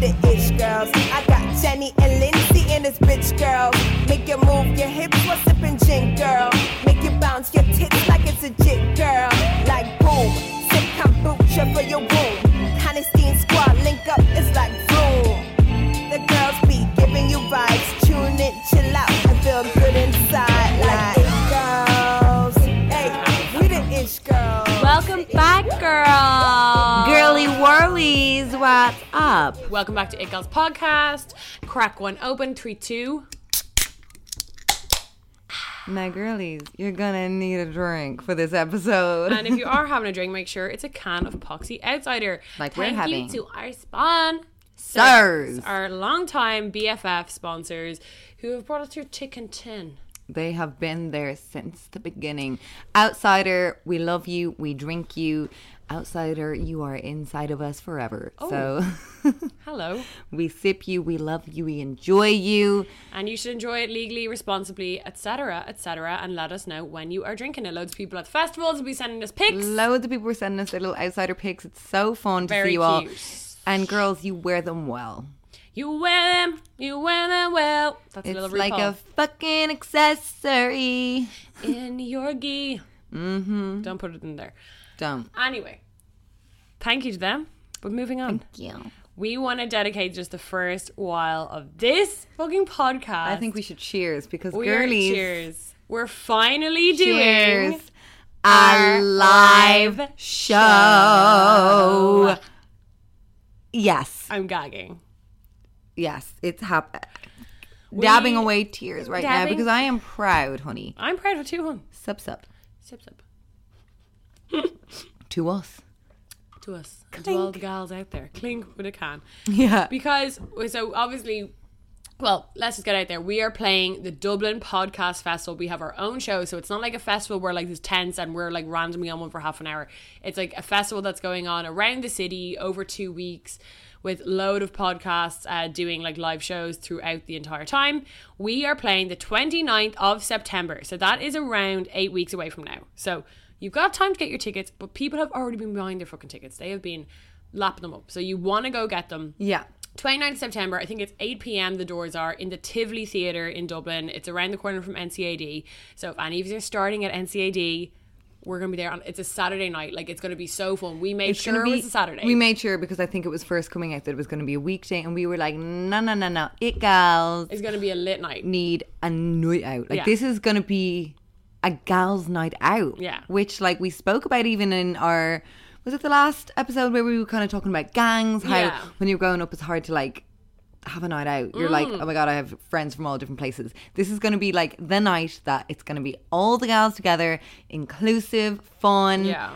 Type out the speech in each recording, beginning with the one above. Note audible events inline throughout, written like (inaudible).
The ish girls. I got Jenny and Lindsay in this bitch girl. Make you move your hips while sipping gin girl. Make you bounce your tits like it's a jit girl. Like boom, sip kombucha for your womb. Honesty squad link up, it's like boom. The girls be giving you vibes. Tune in, chill out, and feel good inside. Like it girls. Hey, we the ish girls. Welcome back, girl. What's up? Welcome back to It Girls Podcast. Crack one open. Three, two. My girlies, you're gonna need a drink for this episode. And if you are (laughs) having a drink, make sure it's a can of Poxy Outsider. Like we're Thank having. you to our sponsors, our longtime BFF sponsors who have brought us Tick and Tin. they have been there since the beginning. Outsider, we love you, we drink you. Outsider, you are inside of us forever. So (laughs) Hello. we sip you, we love you, we enjoy you. And you should enjoy it legally, responsibly, etc., etc., and let us know when you are drinking it. Loads of people at the festivals will be sending us pics. Loads of people were sending us their little outsider pics. It's so fun to Very see you all. And girls, you wear them well. You wear them, you wear them well. That's a It's little like a fucking accessory. in your gi. Mm-hmm. Don't put it in there. Don't. Anyway, thank you to them. But moving on, Yeah. we want to dedicate just the first while of this fucking podcast. I think we should cheers because we girlies. cheers. We're finally Cheers. doing A our live live show. Yes. I'm gagging. Yes. It's hap- dabbing away tears right now because I am proud, honey. I'm proud of two hun. Sup sup. Sip sip To us. To us. And to all the gals out there. Clink with a can. Yeah. because so obviously well let's just get out there. We are playing the dublin podcast festival. We have our own show so it's not like a festival where like there's tents and we're like randomly on one for half an hour. It's like a festival that's going on around the city over two weeks with load of podcasts uh, doing like live shows throughout the entire time. We are playing the 29th of september so that is around eight weeks away from now. So you've got time to get your tickets but people have already been buying their fucking tickets they have been lapping them up so you want to go get them Yeah. 29th September, I think it's 8 p.m. The doors are in the Tivoli Theatre in Dublin. It's around the corner from NCAD. So if any of you are starting at NCAD, we're going to be there. On, it's a Saturday night. Like, it's going to be so fun. We made It's sure gonna it be was a Saturday. We made sure because I think it was first coming out that it was going to be a weekday, and we were like, no, no, no, no, it gals it's going to be a lit night. need a night out. Like Yeah. this is going to be a gals' night out. Yeah. which like we spoke about even in our was it the last episode where we were kind of talking about gangs? How Yeah. when you're growing up, it's hard to like have a night out. You're like, Mm. oh my god, I have friends from all different places. This is going to be like the night that it's going to be all the gals together, inclusive, fun, Yeah.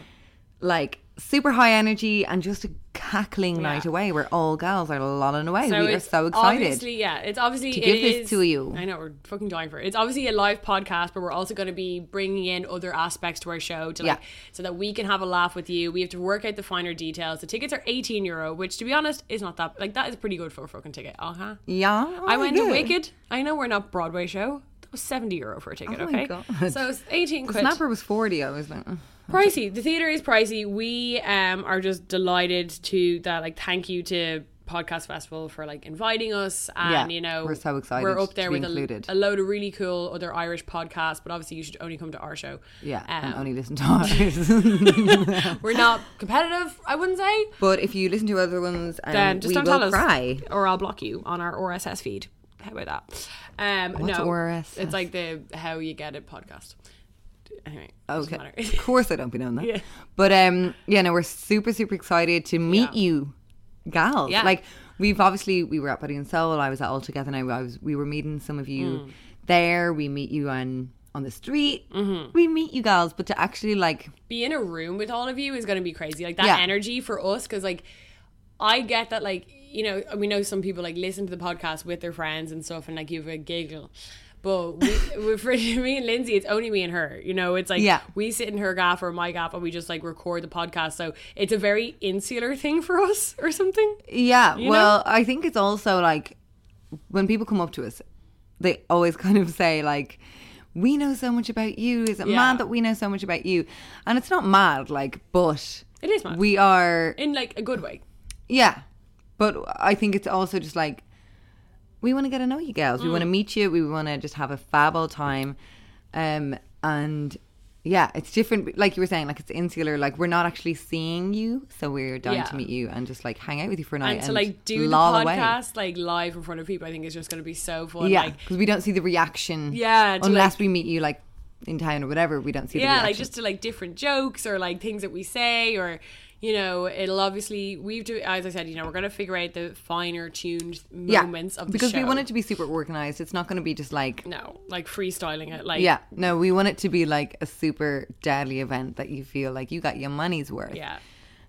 like super high energy, and just a cackling Yeah. night away where all gals are lolling away. we are so excited. Obviously, yeah, it's obviously To give this is- to you. I know we're fucking dying for it. It's obviously a live podcast, but we're also going to be bringing in other aspects to our show to like Yeah. so that we can have a laugh with you. We have to work out the finer details. The tickets are eighteen euro, which to be honest is not that like that is pretty good for a fucking ticket. Uh huh. Yeah, I went to good. Wicked. I know we're not Broadway show. Was seventy euro for a ticket. Oh okay, God. so it's eighteen quid. Snapper was 40. I was like, "Ugh." pricey. The theater is pricey. We um are just delighted to that. Like, thank you to Podcast Festival for like inviting us, and Yeah, you know we're so excited We're up there with a, included. a load of really cool other Irish podcasts, but obviously you should only come to our show. yeah, and Um, only listen to ours. (laughs) We're not competitive, I wouldn't say. but if you listen to other ones, um, Then just don't tell us, cry. or I'll block you on our RSS feed. How about that? Um, What's no? It's like the how you get it podcast. Anyway, Okay, of course I don't be knowing that. Yeah. But um, yeah, no, we're super super excited to meet Yeah. you, gals. Yeah. Like we've obviously we were at Body and Soul. I was at All Together. Now I was we were meeting some of you Mm. there. We meet you on on the street. We meet you girls, but to actually like, be in a room with all of you is going to be crazy. Like that Yeah. energy for us, because like I get that, like you know, we know some people like listen to the podcast with their friends and stuff, and like give a giggle. But we, (laughs) we- for (laughs) me and Lindsay, it's only me and her. You know, it's like Yeah. we sit in her gaff or my gaff, and we just like record the podcast. So it's a very insular thing for us, (laughs) or something. yeah. You well, I think it's also like when people come up to us, they always kind of say like. We know so much about you. Is it Yeah. mad that we know so much about you? And it's not mad, like, but It is mad. we are in like a good way. Yeah. But I think it's also just like we want to get to know you girls. We want Mm. to meet you. We want to just have a fab old time. Um and yeah, it's different like you were saying like it's insular like we're not actually seeing you, so we're down Yeah. to meet you and just like hang out with you for a night And and, to like do the loll away. podcast like live in front of people, I think is just going to be so fun. Yeah, Like, because we don't see the reaction. Yeah, to, unless like- we meet you like in town or whatever, we don't see the yeah reaction. like just to like different jokes or like things that we say or you know it'll obviously we've do as i said you know we're gonna figure out the finer tuned moments of the because show we want it to be super organized. It's not going to be just like no like freestyling it like Yeah, no, we want it to be like a super deadly event that you feel like you got your money's worth. yeah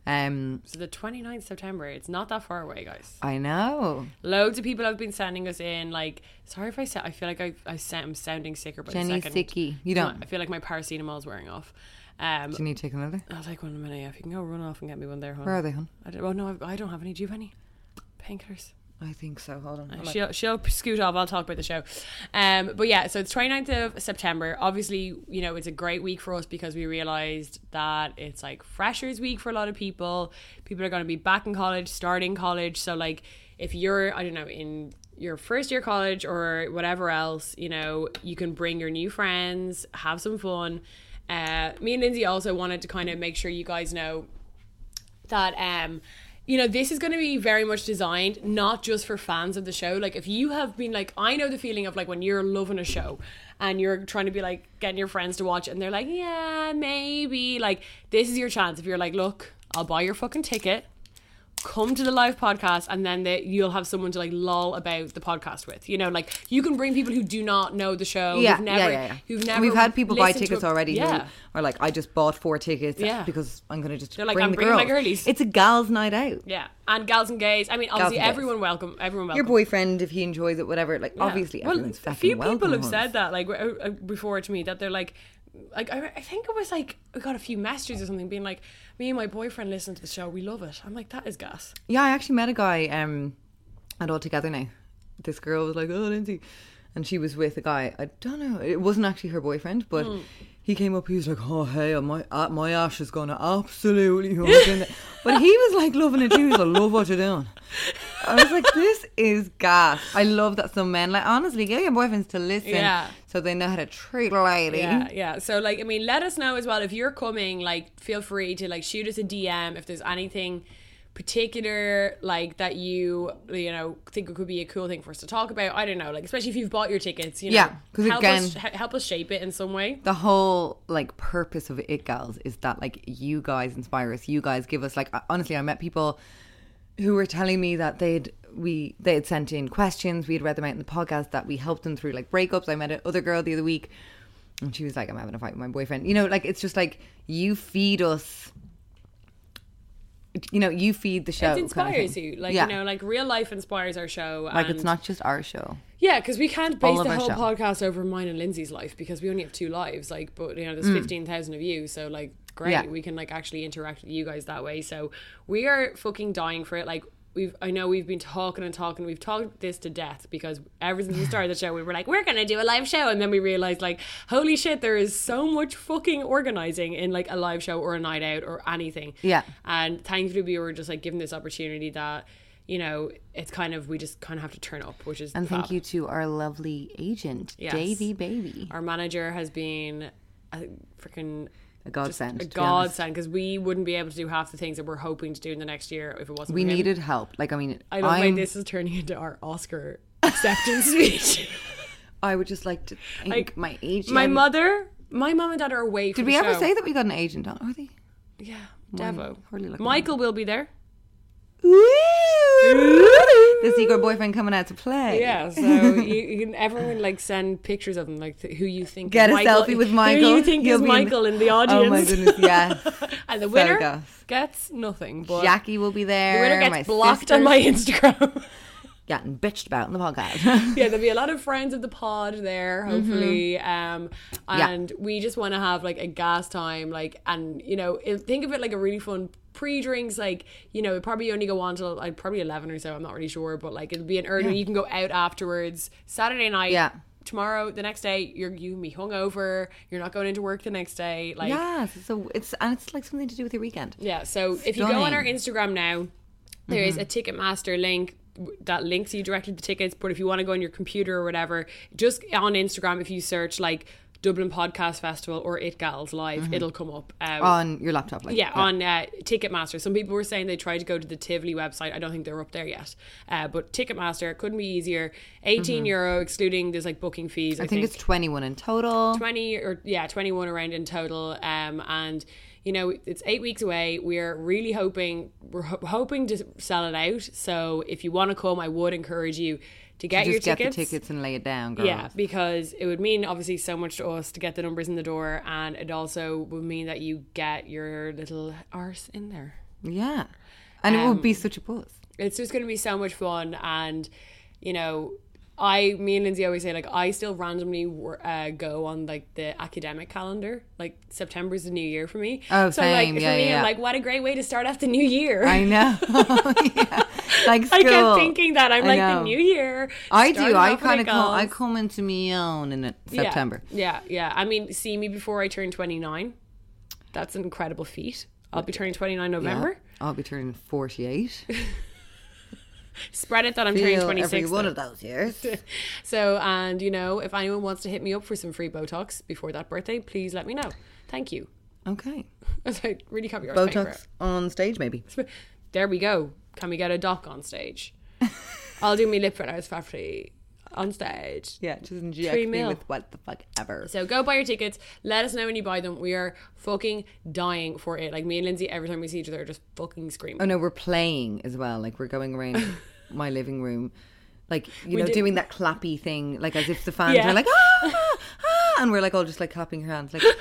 Um, so the 29th september it's not that far away guys I know. loads of people have been sending us in like sorry if i said i feel like i i i'm sounding sicker by Jenny second Sicky. You don't. i feel like my paracetamol is wearing off um Do you need to take another? i'll take one in a minute yeah, if you can go run off and get me one there hon. Where are they, hon? I don't, well no I've, i don't have any do you have any painkillers I think so. Hold on. On. She'll, she'll scoot off. I'll talk about the show. Um, but yeah, so it's 29th of September. Obviously, you know, it's a great week for us because we realized that it's like Freshers Week for a lot of people. People are going to be back in college, starting college. So, like, if you're, I don't know, in your first year college or whatever else, you know, you can bring your new friends, have some fun. Uh, me and Lindsay also wanted to kind of make sure you guys know that um you know this is going to be very much designed not just for fans of the show. Like if you have been like i know the feeling of like when you're loving a show and you're trying to be like getting your friends to watch it and they're like yeah maybe. Like this is your chance. If you're like look i'll buy your fucking ticket come to the live podcast and then they, you'll have someone to like lull about the podcast with you know like you can bring people who do not know the show Yeah, who've never, yeah, yeah, yeah. who've never We've had people buy tickets a- already yeah who are like, I just bought four tickets Yeah. because I'm going to just They're like, bring "I'm the bringing my girls." girlies. It's a gals' night out. yeah and gals and gays i mean obviously and gays. everyone welcome everyone welcome Your boyfriend, if he enjoys it, whatever. Like, Yeah. obviously, well, everyone's a few people have said that like uh, before to me that they're like like I, I think it was like we got a few messages or something being like me and my boyfriend listen to the show we love it i'm like that is gas Yeah, I actually met a guy um, at All Together Now. This girl was like, oh, Lindsay. And she was with a guy, I don't know, it wasn't actually her boyfriend, but Hmm. He came up, he was like, oh, hey, my uh, my ash is going to absolutely (laughs) hook in it. But he was like loving it too. He was like, love what you're doing. I was like, this is gas. I love that some men, like, honestly, get your boyfriends to listen Yeah. so they know how to treat a lady. yeah yeah so like i mean let us know as well if you're coming like feel free to like shoot us a dm if there's anything particular like that you you know think it could be a cool thing for us to talk about. I don't know like especially if you've bought your tickets you know. Yeah, help again- us, he- help us shape it in some way. The whole like purpose of it gals is that like you guys inspire us. You guys give us like honestly i met people who were telling me that they'd we they had sent in questions we had read them out in the podcast that we helped them through like breakups. I met another girl the other week and she was like i'm having a fight with my boyfriend. You know like it's just like you feed us you know you feed the show it kind of inspires you like Yeah. you know like real life inspires our show like it's not just our show Yeah, because we can't base the whole show. podcast over mine and Lindsay's life because we only have two lives. Like, but you know, there's fifteen thousand of you, so like, great, Mm. Yeah. we can like actually interact with you guys that way. So we are fucking dying for it. Like, we've I know we've been talking and talking. We've talked this to death because ever since we started the show, we were like, we're gonna do a live show, and then we realized like, holy shit, there is so much fucking organizing in like a live show or a night out or anything. Yeah. And thankfully, we were just like given this opportunity that. You know, it's kind of we just kind of have to turn up, which is and thank you to our lovely agent Yes. davy baby Our manager has been a freaking a godsend a to be honest. godsend because we wouldn't be able to do half the things that we're hoping to do in the next year if it wasn't. we for him. needed help like i mean I how I'm- this is turning into our Oscar acceptance speech. (laughs) I would just like to thank Like, my agent. My mother, my mom and dad are away. Did we ever show. say that we got an agent on? Are they? Yeah, Devo. Michael will be there. The secret boyfriend coming out to play. Yeah, so (laughs) you, you can everyone like send pictures of them, like th- who you think Get is a Michael, selfie with Michael. (laughs) Who Michael. you think You'll is be in- Michael in the audience? Oh my goodness, yes. (laughs) and the winner gas. gets nothing. But Jackie will be there. the winner my gets blocked sister. on my Instagram. getting bitched about in the podcast. yeah, there'll be a lot of friends of the pod there, hopefully. Um, Mm-hmm. Yeah. and we just want to have like a gas time, like, and you know, think of it like a really fun pre-drinks. Like, you know, it probably only go on till like probably eleven or so. I'm not really sure, but like it'll be an early. You can go out afterwards. Saturday night. Yeah. Tomorrow, the next day, you're you can be hungover. You're not going into work the next day. Like, yes, so it's and it's like something to do with your weekend. yeah, so if you go on our Instagram now, there is Mm-hmm. a Ticketmaster link that links you directly to tickets. But if you want to go on your computer or whatever, just on Instagram, if you search like Dublin Podcast Festival or It Gals Live, it'll come up. Um, Mm-hmm. On your laptop, like yeah, on uh, Ticketmaster. Some people were saying they tried to go to the Tivoli website. I don't think they're up there yet. Uh, but Ticketmaster couldn't be easier. 18 euro, excluding there's like booking fees. I, Mm-hmm. I think it's twenty one in total. 20 or yeah 21 around in total um and you know it's eight weeks away we're really hoping we're ho- hoping to sell it out so if you want to come i would encourage you to get your get tickets the tickets and lay it down, girls. yeah, because it would mean obviously so much to us to get the numbers in the door, and it also would mean that you get your little arse in there. Yeah. And it would Um, be such a buzz. it's just going to be so much fun and you know i me and lindsay always say like i still randomly uh, go on like the academic calendar like September is the new year for me Oh, so like same. for Yeah, me yeah. i'm like what a great way to start off the new year I know. (laughs) yeah. Like (laughs) I school. kept thinking that I'm I like know. the new year. I do. I kind of come. I come into me own in it- Yeah, September. Yeah, yeah. I mean, see me before I turn 29. That's an incredible feat. I'll be turning 29 November. Yeah. I'll be turning forty eight. (laughs) Spread it that I'm turning 26. every one though. of those years. (laughs) So, and you know, if anyone wants to hit me up for some free Botox before that birthday, please let me know. Thank you. Okay. (laughs) I really can't be arsed paying Botox on stage, maybe. There we go. Can we get a doc on stage? (laughs) I'll do me lip fillers for free on stage. Yeah, just inject me with what the fuck ever. So go buy your tickets. Let us know when you buy them. We are fucking dying for it. Like me and Lindsay, every time we see each other, are just fucking screaming. Oh no, we're playing as well. Like we're going around (laughs) my living room, like you know, did- doing that clappy thing, like as if the fans Yeah. are like ah, (laughs) ah, and we're like all just like clapping our hands, like (laughs)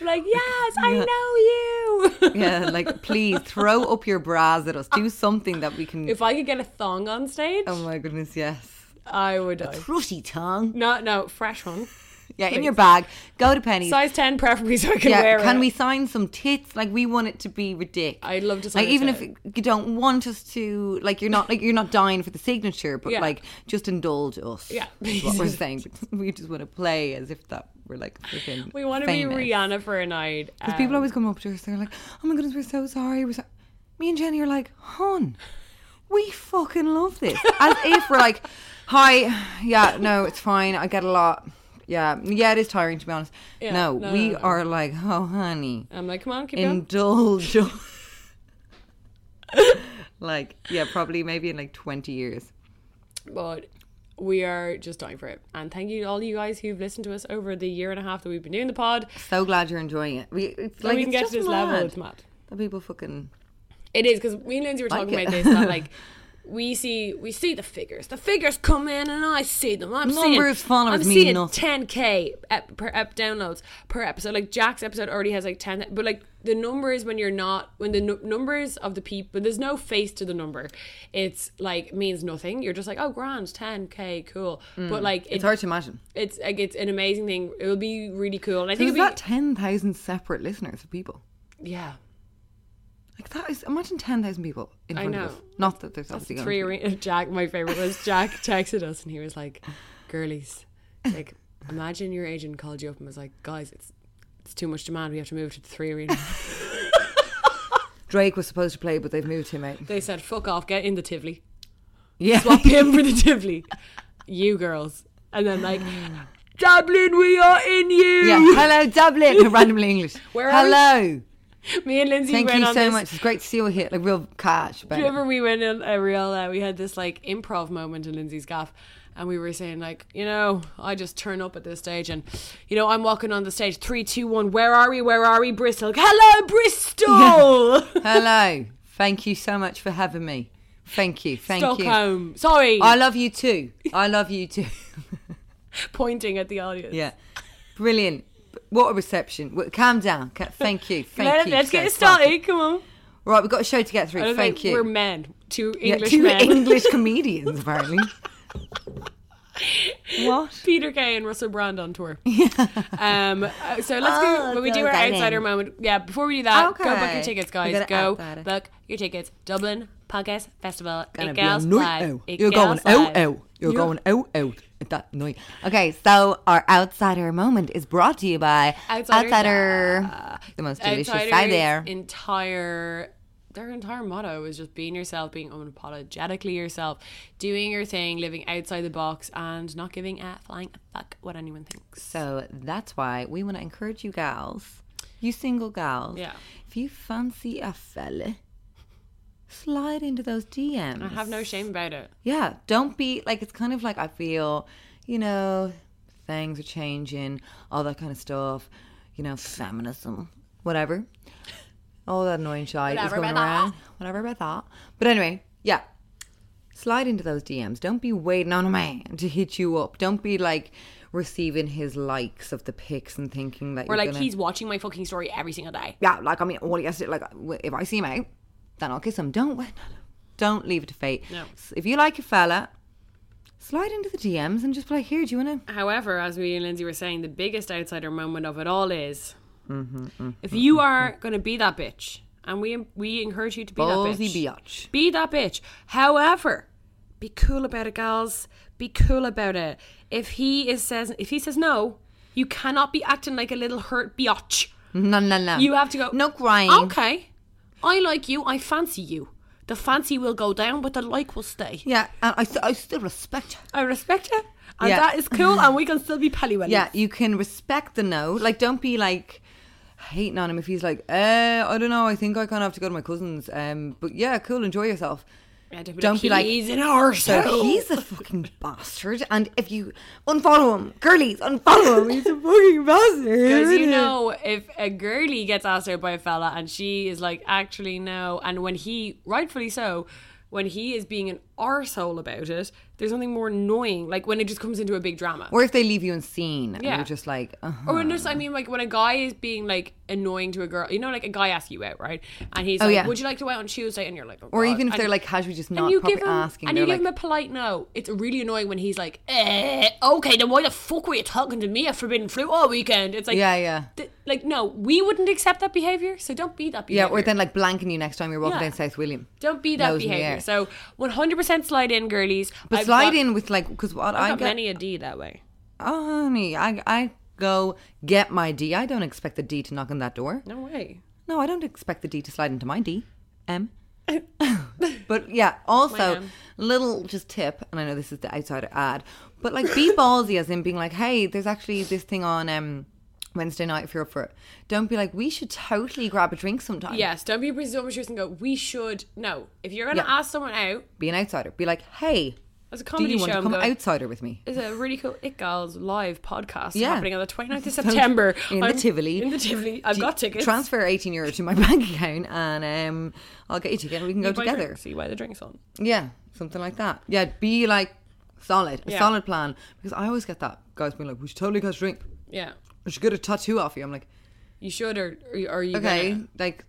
We're like, yes, I know you. yeah, like please throw up your bras at us. Do something that we can. if I could get a thong on stage, oh my goodness, yes. I would die. Crushy tongue. No, no, fresh one. (laughs) Yeah, in your bag. Go to Penneys. Size 10 preferably so I can yeah, wear can it. we sign some tits? Like we want it to be ridiculous. I'd love to sign like a even tit. if you don't want us to, like you're not like you're not dying for the signature, but Yeah. like just indulge us. Yeah. is what we're saying. (laughs) we just want to play as if that we're like freaking. We want to be Rihanna for a night. Because Um, people always come up to us, they're like, "Oh my goodness, we're so sorry." We're so... Me and Jenny are like, "Hon, we fucking love this." As if we're like, "Hi, yeah, no, it's fine. I get a lot." Yeah, yeah, it is tiring to be honest. Yeah, no, no, we no, no. are like, "Oh, honey." I'm like, come on, keep indulge. (laughs) like, yeah, probably maybe in like 20 years. But we are just dying for it. And thank you to all you guys who've listened to us over the year and a half that we've been doing the pod. So glad you're enjoying it. We, it's Like like we can it's get just to this mad level. It's mad. that people fucking. It is because me and Lindsay were Like talking it. about this that (laughs) like we see we see the figures. The figures come in and I see them. I'm Numbers, seeing, followers I'm seeing nothing. 10k ep, per ep downloads per episode. Like Jack's episode already has like 10, but like the numbers when you're not when the nu- numbers of the people there's no face to the number. It's like means nothing. You're just like oh grand 10k cool. But like Mm. It's hard to imagine. it's like it's an amazing thing. It will be really cool. And I think it'll that 10,000 separate listeners of people. yeah. Like that is, imagine 10,000 people in I front know. of us. Not that there's That's obviously the three to be. arena. Jack, my favorite was Jack texted us and he was like, "Girlies, like imagine your agent called you up and was like, guys, it's it's too much demand. We have to move to the three arena." (laughs) Drake was supposed to play, but they've moved him out. they said, "Fuck off, get in the Tivoli, Yeah. swap him for the (laughs) Tivoli, you girls." And then like, (gasps) Dublin, we are in you. Yeah. Hello, Dublin. (laughs) Randomly English. Where are we? Me and Lindsay Thank went you so this. much. It's great to see you hit like real cash. About it. Remember we went in a real uh, we had this like improv moment in Lindsay's gaff and we were saying like you know I just turn up at this stage and you know I'm walking on the stage three two one where are we where are we Bristol hello Bristol (laughs) Hello. Thank you so much for having me. Thank you. Thank you. Stockholm. Sorry. I love you too. I love you too. (laughs) pointing at the audience. yeah. Brilliant. What a reception. Well, Calm down. Thank you. (laughs) Thank Let, you. us so get started. Come on. Right, we've got a show to get through. Thank you. We're men. Two yeah, English two men. English (laughs) comedians, apparently. what? Peter Kay and Russell Brand on tour. (laughs) um, uh, so let's go Oh, when we do our outsider moment. Yeah, before we do that, go book your tickets, guys. Go book your tickets. Dublin Podcast Festival. Gonna It be a Girls night out. You're going out, out. You're Yeah. going out, out at that night. Okay, so our outsider moment is brought to you by Outsider Outsider, the most delicious side there. entire their entire motto is just being yourself, being unapologetically yourself, doing your thing, living outside the box, and not giving a flying fuck what anyone thinks. So that's why we want to encourage you gals, you single gals. Yeah. If you fancy a fella, slide into those DMs. I have no shame about it. Yeah, don't be like it's kind of like I feel, you know, things are changing, all that kind of stuff, you know, feminism, whatever. All that annoying shit is going about that. around. Whatever about that. But anyway, yeah. Slide into those DMs. Don't be waiting on a man to hit you up. Don't be like receiving his likes of the pics and thinking that Or you're like gonna, he's watching my fucking story every single day. yeah, like I mean, all he has like, if I see him out, then I'll kiss him. Don't wait, don't leave it to fate. No. If you like a fella, slide into the DMs and just be like, here, do you want to? However, as we and Lindsay were saying, the biggest outsider moment of it all is Mm-hmm, if you are going to be that bitch, and we we encourage you to be Ballsy that bitch. biatch. Be that bitch. However, be cool about it, gals. Be cool about it. If he is says if he says no, you cannot be acting like a little hurt biatch. No, no, no. You have to go. No crying. Okay, I like you. I fancy you. The fancy will go down, but the like will stay. Yeah, and I, st- I still respect you. I respect you, and Yeah. that is cool, and we can still be pallywellies. Yeah, you can respect the no. Like, don't be like hating on him if he's like, uh, I don't know, I think I kind of have to go to my cousin's. Um, but yeah, cool, enjoy yourself. Yeah, don't be Don't like, be like, he's an arsehole. So he's a fucking bastard, and if you unfollow him, girlies, unfollow him. He's a fucking bastard. Because you know, if a girlie gets asked out by a fella and she is like, actually, no, and when he, rightfully so, when he is being an arsehole about it, there's nothing more annoying. Like when it just comes into a big drama. Or if they leave you unseen, and Yeah. you're just like, uh Or when just, I mean, like when a guy is being like annoying to a girl, you know, like a guy asks you out, right? And he's Oh, like, yeah. "Would you like to go out on Tuesday?" And you're like, oh, Or God. even if And- they're like casually just and not you give him, asking, and you give like, him a polite no. It's really annoying when he's like, eh, "Okay, then why the fuck were you talking to me at Forbidden Fruit all weekend?" It's like, Yeah, yeah. th- like no, we wouldn't accept that behavior. So don't be that behavior yeah, or then like blanking you next time you're walking Yeah. down South William. Don't be that Nose behavior. So 100% slide in, girlies. But slide got- in with like, because what I've I got get, many a D that way. oh honey, I I go get my D. I don't expect the D to knock on that door. No way. No, I don't expect the D to slide into my D. M. (laughs) but yeah, also little just tip, and I know this is the outsider ad, but like be ballsy as in being like, hey, there's actually this thing on um Wednesday night if you're up for it. Don't be like, we should totally grab a drink sometime. Yes, don't be presumptuous and go, we should. No. If you're going to Yeah. ask someone out, Be an outsider. Be like, hey, as a do comedy you show, want to come going, outsider with me? is a really cool It Gals live podcast Yeah. happening on the 29th of (laughs) September. in the Tivoli. In the Tivoli. I've Do- got tickets. Transfer 18 euro to my (laughs) bank account and um, I'll get you a ticket and we can go You buy together. you buy the drinks on. Yeah, something like that. Yeah, be like solid, a Yeah. solid plan. Because I always get that. Guys being like, we should totally catch a drink. Yeah. We should get a tattoo off you. I'm like, You should, or, or are you okay, Gonna, like,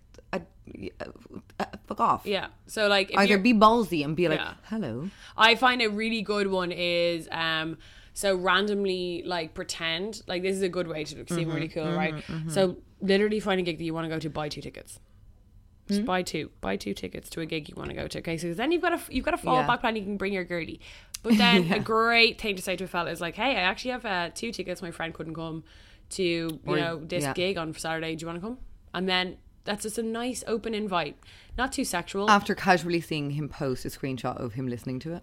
uh, fuck off. yeah. So, like, if Either be ballsy and be like, Yeah. hello. I find a really good one is um so randomly like pretend like this is a good way to seem Mm-hmm, really cool, right? So literally find a gig that you want to go to, buy two tickets. Hmm? Just buy two, buy two tickets to a gig you want to go to. Okay, so then you've got a you've got a Yeah. fallback plan. You can bring your girlie, (laughs) but then a great thing to say to a fella is like, "Hey, I actually have uh, two tickets. My friend couldn't come to you Or- know this yeah. gig on Saturday. Do you want to come?" And then that's just a nice open invite, not too sexual. After casually seeing him post a screenshot of him listening to it.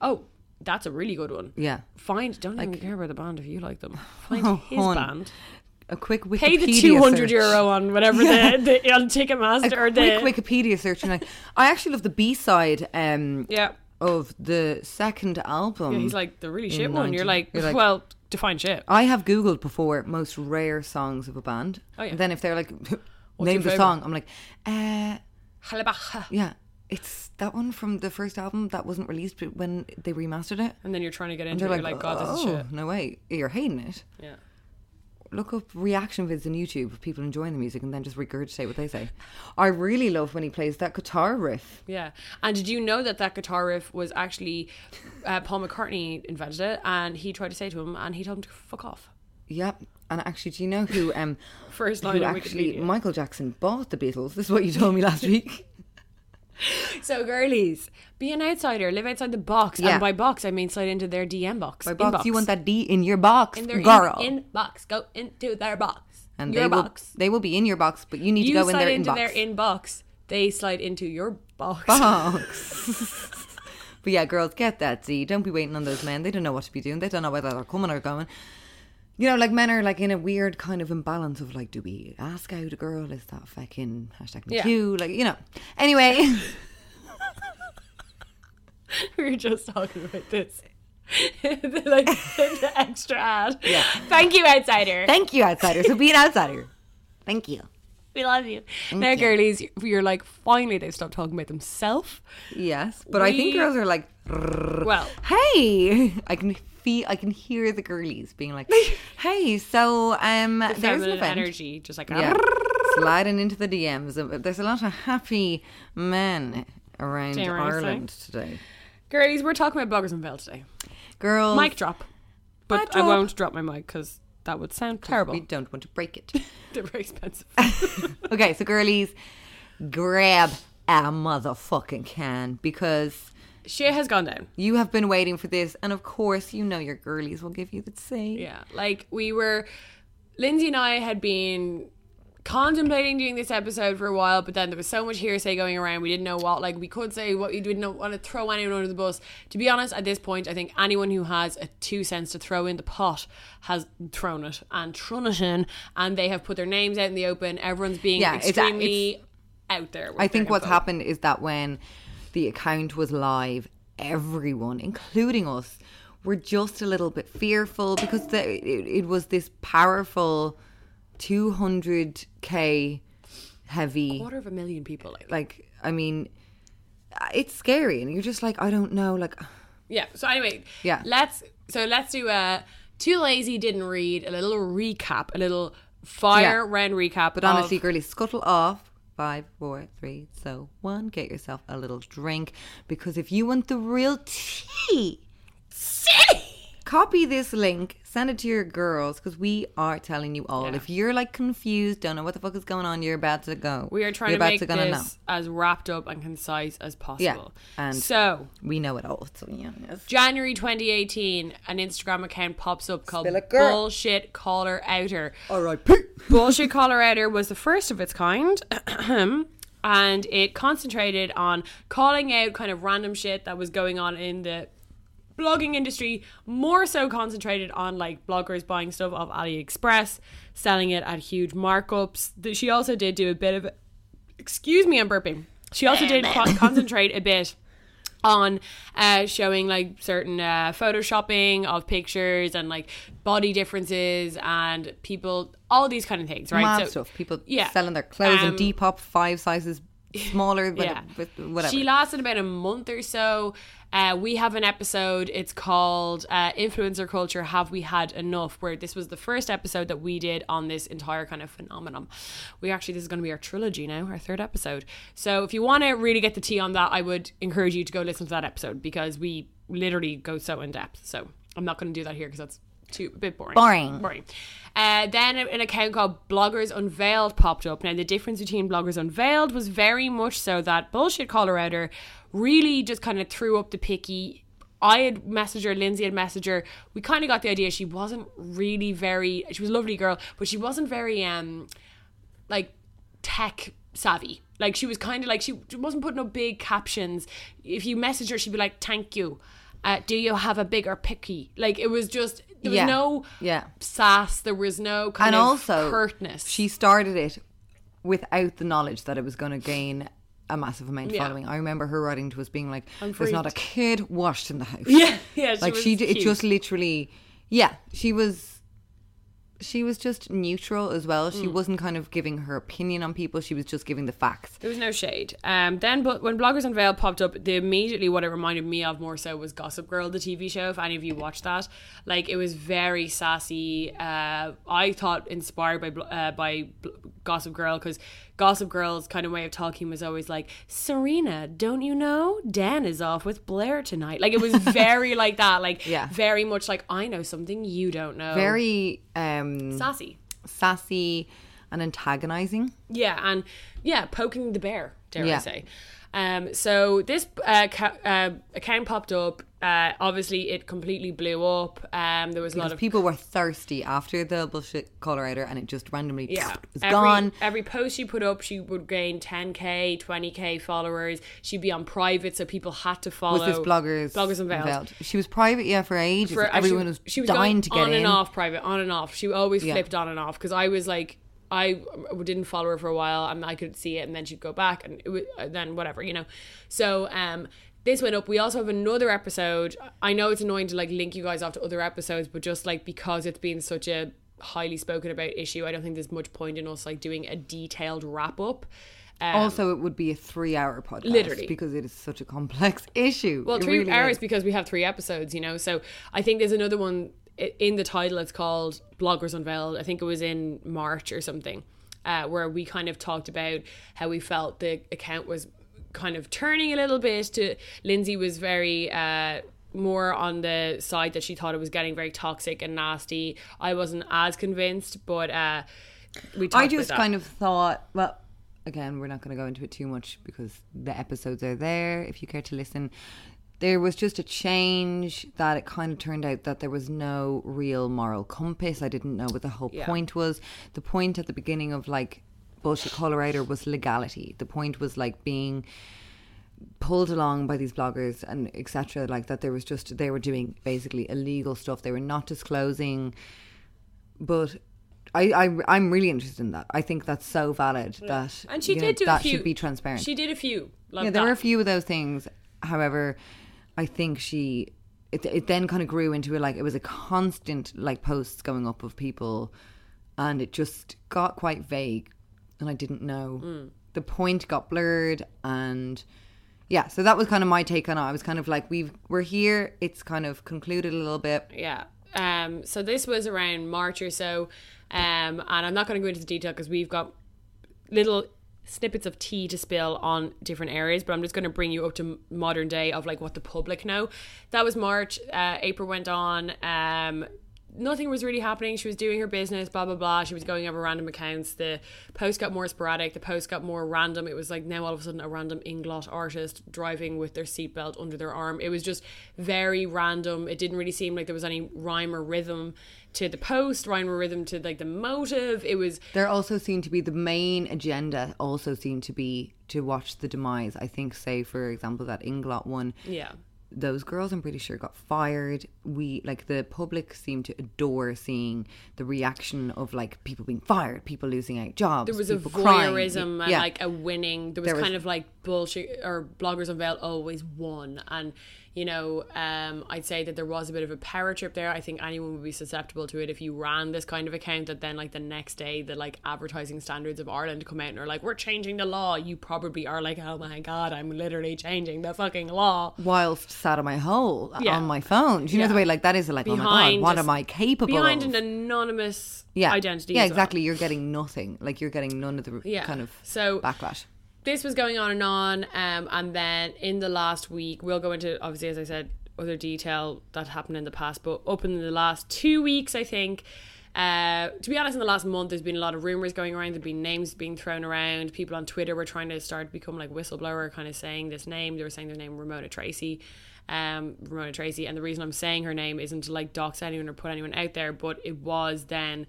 oh, that's a really good one. Yeah. Find don't even care about the band if you like them. (laughs) Find Oh, his hon. band. A quick Wikipedia Pay the two hundred euro on whatever Yeah. the, the on Ticketmaster A or the quick Wikipedia search. And like, I actually love the B side um, yeah. of the second album. yeah. He's like the really shit one. You're like, you're like- well, define shit. I have Googled before most rare songs of a band. Oh, yeah. And then if they're like, (laughs) name the favourite? song, I'm like, uh, Halabacha. Yeah, it's that one from the first album that wasn't released but when they remastered it. And then you're trying to get into it. like, You're like, God, this is oh, shit. no way, you're hating it. Yeah. Look up reaction vids on YouTube of people enjoying the music and then just regurgitate what they say. I really love when he plays that guitar riff. Yeah. And did you know that that guitar riff was actually uh, Paul McCartney invented it and he tried to say to him and he told him to fuck off. Yep. And actually, do you know who um (laughs) First line on actually. Michael Jackson bought the Beatles? This is what you told me last week. (laughs) So, girlies, be an outsider, live outside the box. Yeah. And by box, I mean slide into their DM box. By box, inbox. you want that D in your box, in their girl. In, in box. Go into their box. and your they will, box. they will be in your box, but you need You to go in slide their into inbox. their inbox. They slide into your box. box. (laughs) but yeah, girls, get that Z. Don't be waiting on those men. They don't know what to be doing. They don't know whether they're coming or going. You know, like men are like in a weird kind of imbalance of like, do we ask out a girl? Is that fucking hashtag me Yeah. too? Like, you know. Anyway, (laughs) we were just talking about this. (laughs) the, like the extra ad. Yeah. Thank you, outsider. thank you, outsider. So be an outsider. Thank you. we love you. now, you. girlies, you're like, finally they stopped talking about themselves. Yes, but I think girls are like, Well, hey, I can feel, I can hear the girlies being like, (laughs) hey, so um, there's an event. energy, just like Yeah. Sliding into the DMs. There's a lot of happy men around Damn Ireland today. girlies, we're talking about Bloggers Unveiled today. Girls, Mic drop, but Mic I drop. won't drop my mic because that would sound terrible. we don't want to break it. They're very expensive. okay, so girlies, grab a motherfucking can because Shit has gone down. you have been waiting for this, and of course, you know your girlies will give you the same. Yeah, like we were, Lindsay and I had been contemplating doing this episode for a while, but then there was so much hearsay going around. We didn't know what, like, we could say what we didn't want to throw anyone under the bus. To be honest, at this point, I think anyone who has a two cents to throw in the pot has thrown it and thrown it in, and they have put their names out in the open. Everyone's being Yeah, it's a- extremely out there. I think what's happened is that when the account was live, everyone, including us, were just a little bit fearful because the, it, it was this powerful 200k heavy. quarter of a million people. Like, Like, I mean, it's scary, and you're just like, I don't know, like. (sighs) Yeah. So anyway, Yeah. Let's so let's do a too lazy didn't read a little recap, a little fire Yeah. round recap. But honestly, girly, scuttle off. Five, four, three, so one. Get yourself a little drink because if you want the real tea, copy this link, send it to your girls because we are telling you all. Yeah. If you're like confused, don't know what the fuck is going on, you're about to go. we are trying you're to about make to this as wrapped up and concise as possible. and- so We know it all. So yeah, yes. January 2018, an Instagram account pops up called Spill it, girl. Bullshit Caller Outer. R.I.P. (laughs) Bullshit Caller Outer was the first of its kind. (clears throat) and it concentrated on calling out kind of random shit that was going on in the blogging industry, more so concentrated on like bloggers buying stuff off AliExpress, selling it at huge markups. She also did do a bit of, excuse me, I'm burping. She also did con- concentrate a bit on uh, showing like certain uh, photoshopping of pictures and like body differences and people, all these kind of things, right? Mad So- stuff. People yeah. selling their clothes Um, in Depop five sizes (laughs) smaller, but yeah. whatever. She lasted about a month or so. Uh, we have an episode. It's called uh, "Influencer Culture." Have we had enough? Where this was the first episode that we did on this entire kind of phenomenon. We actually this is going to be our trilogy now, our third episode. So if you want to really get the tea on that, I would encourage you to go listen to that episode because we literally go so in depth. So I'm not going to do that here because that's too a bit boring. Boring. Boring. Uh, then an account called Bloggers Unveiled popped up. Now the difference between Bloggers Unveiled was very much so that bullshit outer really just kind of threw up the picky. I had messaged her, Lindsay had messaged her. We kind of got the idea she wasn't really very. She was a lovely girl, but she wasn't very um like tech savvy. Like she was kind of like she wasn't putting up big captions. If you message her, she'd be like, "Thank you." Uh, do you have a bigger picky? Like it was just there was Yeah. no Yeah. sass. There was no kind and of also curtness. She started it without the knowledge that it was going to gain a massive amount of Yeah. following. I remember her writing to us being like, "There's not a kid washed in the house." (laughs) yeah, yeah. She like she, d- it just literally, yeah, she was she was just neutral as well. She Mm. wasn't kind of giving her opinion on people. She was just giving the facts. There was no shade. Um, then, but when Bloggers Unveiled popped up, the immediately what it reminded me of more so was Gossip Girl, the TV show. If any of you watched that, like it was very sassy. Uh, I thought inspired by uh, by Gossip Girl because Gossip Girl's kind of way of talking was always like, "Serena, don't you know Dan is off with Blair tonight?" Like it was (laughs) very like that. Like Yeah. very much like I know something you don't know. Very um, sassy. sassy and antagonizing. Yeah, and yeah, poking the bear, dare I say. Um, so this uh, ca- uh, account popped up. Uh, obviously, it completely blew up. Um, there was a lot of people were thirsty after the bullshit Caller Outer and it just randomly yeah, was every, gone. Every post she put up, she would gain 10k, 20k followers. She'd be on private, so people had to follow. Was this bloggers? Bloggers Unveiled. She was private, yeah, for ages. for- Everyone she, was, she was dying going to get on in. and off private, on and off. She always Yeah. flipped on and off because I was like, I didn't follow her for a while, and I could see it, and then she'd go back, and it was, then whatever, you know. So um, this went up. We also have another episode. I know it's annoying to like link you guys off to other episodes, but just like because it's been such a highly spoken about issue, I don't think there's much point in us like doing a detailed wrap up. Um, Also, it would be a three-hour podcast, Literally. because it is such a complex (laughs) issue. Well, It three really hours is. because we have three episodes, you know. So I think there's another one in the title. It's called Bloggers Unveiled. I think it was in March or something, uh, where we kind of talked about how we felt the account was kind of turning a little bit. To Lindsay was very. Uh, more on the side that she thought it was getting very toxic and nasty. I wasn't as convinced, but uh, we. Talked I just kind of thought, well, again, we're not going to go into it too much because the episodes are there if you care to listen. There was just a change that it kind of turned out that there was no real moral compass. I didn't know what the whole Yeah. point was. The point at the beginning of like bullshit Caller Outer was legality. The point was like being pulled along by these bloggers and etc like that there was just they were doing basically illegal stuff they were not disclosing but I, I I'm really interested in that. I think that's so valid mm. that and she you know, did do that a few. should be transparent. She did a few. Like yeah, there that. were a few of those things. However, I think she it, it then kind of grew into a, like it was a constant like posts going up of people, and it just got quite vague, and I didn't know Hmm. the point got blurred and. Yeah, so that was kind of my take on it. I was kind of like, we've we're here. It's kind of concluded a little bit. yeah. Um, so this was around March or so, um, and I'm not going to go into the detail because we've got little snippets of tea to spill on different areas, but I'm just going to bring you up to modern day of like what the public know. That was March. Uh, April went on. Um, nothing was really happening. She was doing her business, blah blah blah. She was going over random accounts. The post got more sporadic. The post got more random. It was like now all of a sudden a random Inglot artist driving with their seatbelt under their arm. It was just very random. It didn't really seem like there was any rhyme or rhythm to the post, rhyme or rhythm to like the motive. It was There also seemed to be the main agenda. Also seemed to be to watch the demise. I think, say for example, that Inglot one. yeah. Those girls, I'm pretty sure, got fired. We like the public seemed to adore seeing the reaction of like people being fired, people losing out jobs. there was a crying. voyeurism and Yeah. like a winning. There was, There was- kind of like bullshit or bloggers unveiled always won, and you know, um, I'd say that there was a bit of a power trip there. I think anyone would be susceptible to it if you ran this kind of account. That then like the next day, the like advertising standards of Ireland come out and are like, we're changing the law. You probably are like, oh my god, I'm literally changing the fucking law. whilst sat on my hole Yeah. on my phone. Do you know the way like that is like oh my god, what am I capable Behind of? an anonymous yeah, identity. Yeah, as well. exactly. You're getting nothing. Like you're getting none of the Yeah. kind of So- backlash. This was going on and on um, and then in the last week we'll go into obviously as i said other detail that happened in the past but up in the last two weeks i think uh, to be honest in the last month there's been a lot of rumors going around. There've been names being thrown around. People on twitter were trying to start to become like whistleblower kind of saying this name. They were saying their name ramona tracy um, Ramona Tracy, and the reason I'm saying her name isn't to like dox anyone or put anyone out there, but it was then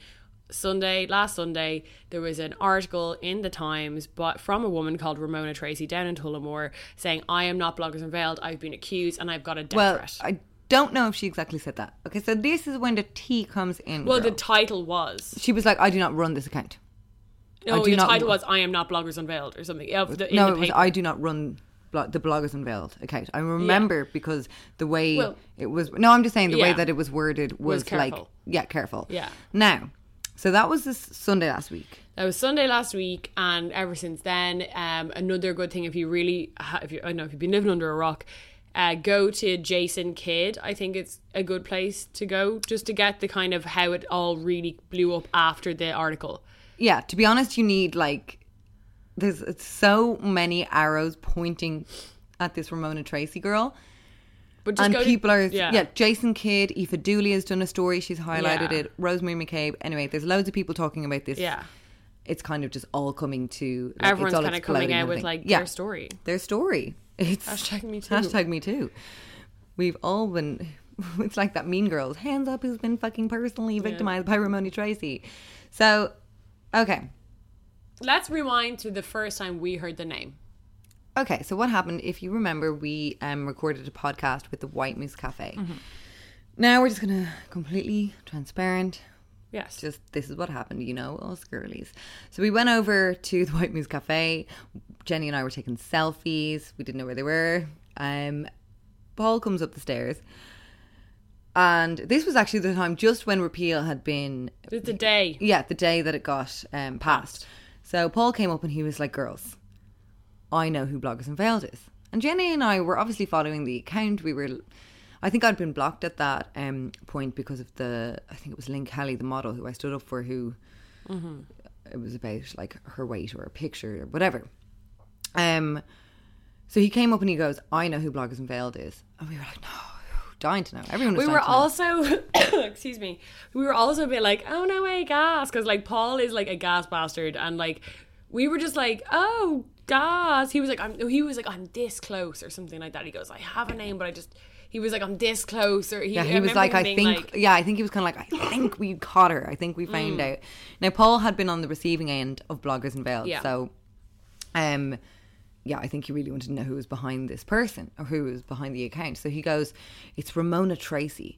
Sunday, last Sunday, there was an article in the Times but from a woman called Ramona Tracy down in Tullamore saying, I am not Bloggers Unveiled, I've been accused and I've got a death Well, threat. I don't know if she exactly said that. Okay, so this is when the tea comes in. well, the title was. she was like, I do not run this account. No, the title was I am not Bloggers Unveiled or something. Of the, no, was. I do not run blo- the bloggers unveiled account. I remember because the way Well- it was. No, I'm just saying the way that it was worded was, Was like yeah, careful. Yeah. Now, So that was this Sunday last week. That was Sunday last week, and ever since then, um, another good thing if you really, if you, I don't know if you've been living under a rock, uh, go to Jason Kidd. I think it's a good place to go just to get the kind of how it all really blew up after the article. Yeah, to be honest, you need like there's it's so many arrows pointing at this Ramona Tracy girl. But just and go to- people are yeah. Jason Kidd, Aoife Dooley has done a story. She's highlighted Yeah. it. Rosemary McCabe. Anyway, there's loads of people talking about this. yeah. it's kind of just all coming to like, Everyone's kind of coming out with everything. like yeah, their story. their story. It's Hashtag me too. Hashtag me too. We've all been. (laughs) It's like that Mean Girls. Hands up, who's been fucking personally victimized by Ramona Tracy. So, okay, Let's rewind to the first time we heard the name. Okay. So what happened? If you remember, we um, recorded a podcast with the White Moose Cafe. Mm-hmm. Now we're just gonna completely transparent. Yes. just this is what happened, you know, us girlies. So we went over to the White Moose Cafe. Jenny and I were taking selfies. We didn't know where they were. Um, Paul comes up the stairs, and this was actually the time just when repeal had been, the day. yeah, the day that it got um, passed. So Paul came up and he was like, "Girls, I know who Bloggers Unveiled is." And Jenny and I were obviously following the account. We were, I think I'd been blocked at that um, point because of the, I think it was Lynn Kelly, the model who I stood up for, who it was about like her weight or a picture or whatever. Um, so he came up and he goes, "I know who Bloggers Unveiled is," and we were like, "No." Dying to know. Everyone was we were also (coughs) excuse me we were also a bit like oh no way gas because like paul is like a gas bastard and like we were just like oh gas he was like i'm he was like i'm this close or something like that he goes i have a name but i just he was like i'm this close or he, Yeah, he I was like, I think, like, yeah, I think he was kind of like, I think we caught her. I think we found out. Now, Paul had been on the receiving end of Bloggers Unveiled, Yeah. so, um, yeah, I think he really wanted to know who was behind this person or who was behind the account. So he goes, "It's Ramona Tracy,"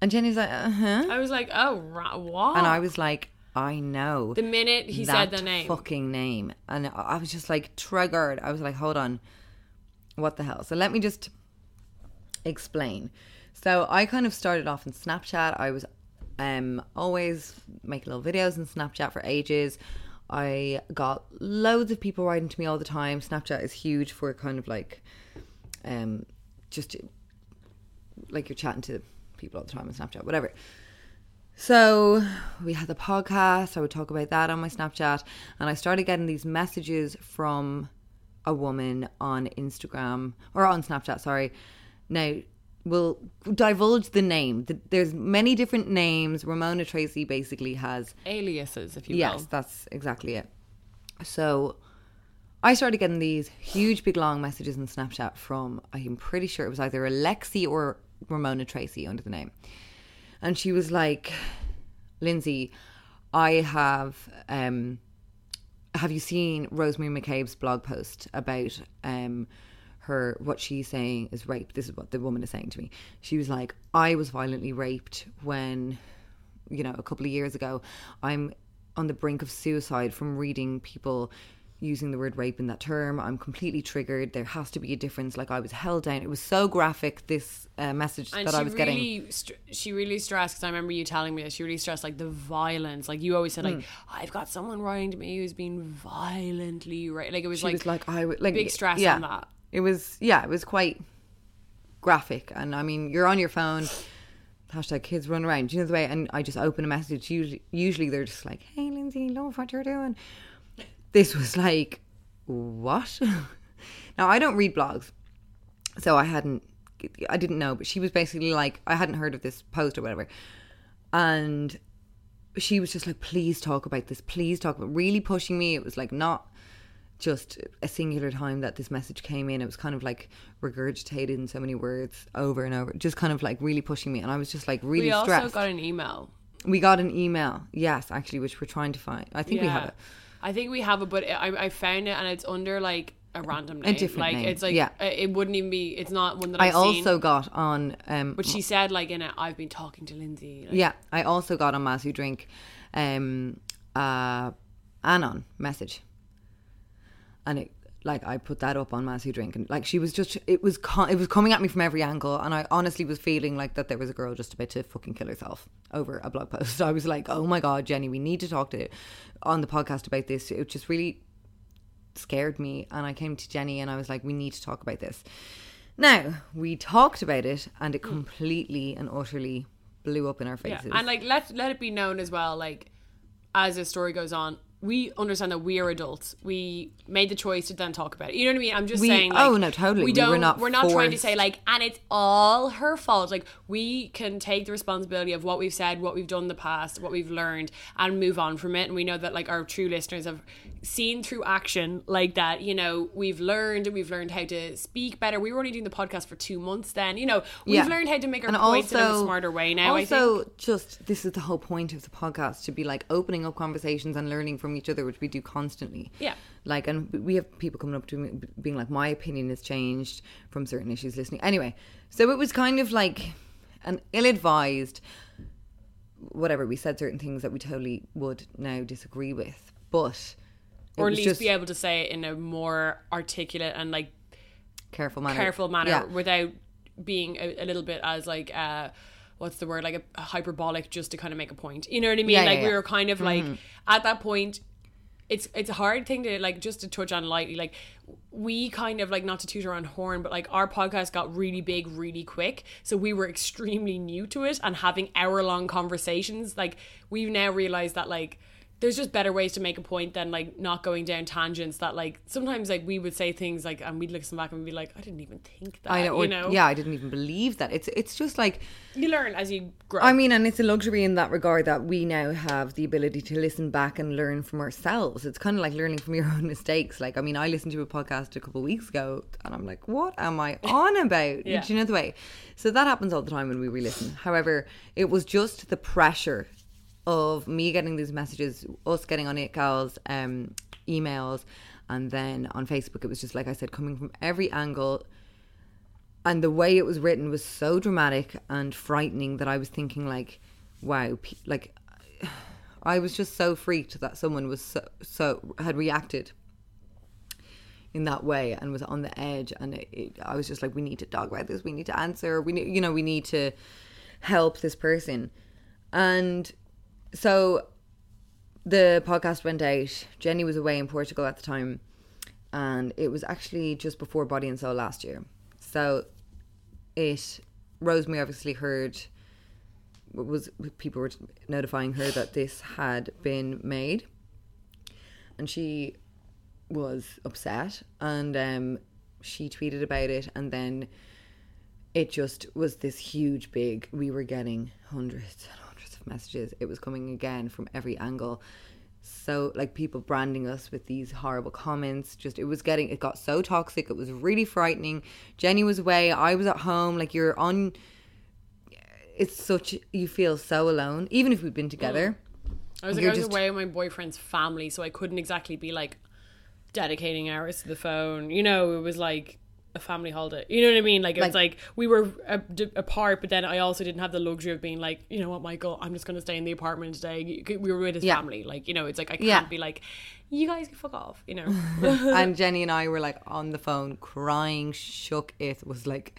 and Jenny's like, "Uh huh," i was like oh ra- what and I was like, "I know." the minute he said the name fucking name, and I I was just like triggered. I was like, "Hold on, what the hell?" So let me just explain. So I kind of started off in Snapchat. I was um always making little videos in Snapchat for ages. I got loads of people writing to me all the time. Snapchat is huge for kind of like um just like you're chatting to people all the time on Snapchat, whatever. So we had the podcast. I would talk about that on my Snapchat, and I started getting these messages from a woman on Instagram or on Snapchat. Sorry. Now we'll divulge the name. There's many different names. Ramona Tracy basically has aliases if you Yes, will that's exactly it. So I started getting these huge, big, long messages in Snapchat from, I'm pretty sure it was either Alexi or Ramona Tracy under the name. And she was like, Lindsay, I have, um, have you seen Rosemary McCabe's blog post about, um, her, what she's saying is rape? This is what the woman is saying to me. She was like, I was violently raped when you know, a couple of years ago, I'm on the brink of suicide from reading people using the word rape in that term. I'm completely triggered. There has to be a difference. Like I was held down. It was so graphic. This uh, message and that I was getting. really, str- she really stressed because I remember you telling me that she really stressed like the violence. Like you always said, like I've got someone writing to me who's been violently right. Like it was She like, was like, I would like big stress yeah. on that. It was yeah, it was quite graphic. And I mean, you're on your phone. Hashtag kids run around. Do you know the way? And I just open a message. Usually, usually they're just like, "Hey, Lindsay, love what you're doing." This was like, what? (laughs) now I don't read blogs, so I hadn't, I didn't know. But she was basically like, I hadn't heard of this post or whatever, and she was just like, please talk about this. Please talk about. Really pushing me. It was like not just a singular time that this message came in. It was kind of like regurgitated in so many words over and over, just kind of like really pushing me. And I was just like really stressed. we also got an email. we got an email, yes, actually, which we're trying to find. I think we have it. I think we have it, but I, I found it and it's under like a random name. different like name, it's like yeah. uh, it wouldn't even be. It's not one that I I've also seen. got on, um, But she said like in it, I've been talking to Lindsay. Like, yeah, I also got on Masu Drink, um, uh, Anon message, and it like I put that up on Massey Drink, and like she was just, it was, co- it was coming at me from every angle, and I honestly was feeling like that there was a girl just about to fucking kill herself over a blog post. (laughs) I was like, oh my god, Jenny, we need to talk to on the podcast about this. It just really scared me, and I came to Jenny and I was like, we need to talk about this. Now we talked about it, and it completely and utterly blew up in our Hmm. Yeah, faces. and like let let it be known as well. Like as the story goes on, we understand that we are adults. We made the choice to then talk about it. You know what I mean? I'm just We- saying. Oh, like, oh, no, totally. We We were don't. not we're not trying to say like, and it's all her fault. Like we can take the responsibility of what we've said, what we've done in the past, what we've learned, and move on from it. And we know that like our true listeners have seen through action like that. You know, we've learned. and We've learned how to speak better. We were only doing the podcast for two months. Then you know, we've Yeah. learned how to make our and points also, in a smarter way now. I think. Also, just this is the whole point of the podcast to be like opening up conversations and learning from each other, which we do constantly. Yeah. Like, and we have people coming up to me being like, my opinion has changed from certain issues listening. Anyway, so it was kind of like an ill advised, whatever, we said certain things that we totally would now disagree with. But, or at least just be able to say it in a more articulate and like careful manner. careful manner Yeah. without being a, a little bit as like uh what's the word like a, a hyperbolic just to kind of make a point you know what i mean Yeah, like we yeah. Mm-hmm. were kind of like at that point it's it's a hard thing to like just to touch on lightly like we kind of like not to toot our own horn but like our podcast got really big really quick so we were extremely new to it and having hour long conversations like we've now realized that like there's just better ways to make a point than like not going down tangents that like sometimes like we would say things like and we'd listen back and be like I didn't even think that I know, or, you know yeah, I didn't even believe that. It's it's just like you learn as you grow I mean, and it's a luxury in that regard that we now have the ability to listen back and learn from ourselves. It's kind of like learning from your (laughs) own mistakes. Like, I mean, I listened to a podcast a couple of weeks ago and I'm like, what am I (laughs) on about? Yeah. Do you know the way? So that happens all the time when we re listen. However, it was just the pressure of me getting these messages, us getting on it, gals, um, emails, and then on Facebook, it was just like I said, coming from every angle. And the way it was written was so dramatic and frightening that I was thinking like, wow, like (sighs) I was just so freaked that someone was so, so had reacted in that way and was on the edge. And it, it, I was just like we need to talk about this. We need to answer. We need you know we need to help this person. And so the podcast went out. Jenny was away in Portugal at the time and it was actually just before Body and Soul last year. So it Rosemary obviously heard was people were notifying her that this had been made. And she was upset and um, she tweeted about it and then it just was this huge big we were getting hundreds and messages it was coming again from every angle. So like people branding us with these horrible comments just it was getting it got so toxic it was really frightening. Jenny was away i was at home like you're on it's such you feel so alone even if we've been together. Mm. I was like I was just- away with my boyfriend's family, so I couldn't exactly be like dedicating hours to the phone. You know, it was like a family holiday. You know what I mean? Like it was Like- like we were a, d- apart, but then I also didn't have the luxury of being like, you know what, Michael, I'm just going to stay in the apartment today. We were with his Yeah. family. Like you know, it's like I can't Yeah. be like, you guys can fuck off. You know. (laughs) and Jenny and I were like on the phone crying, shook. It was like,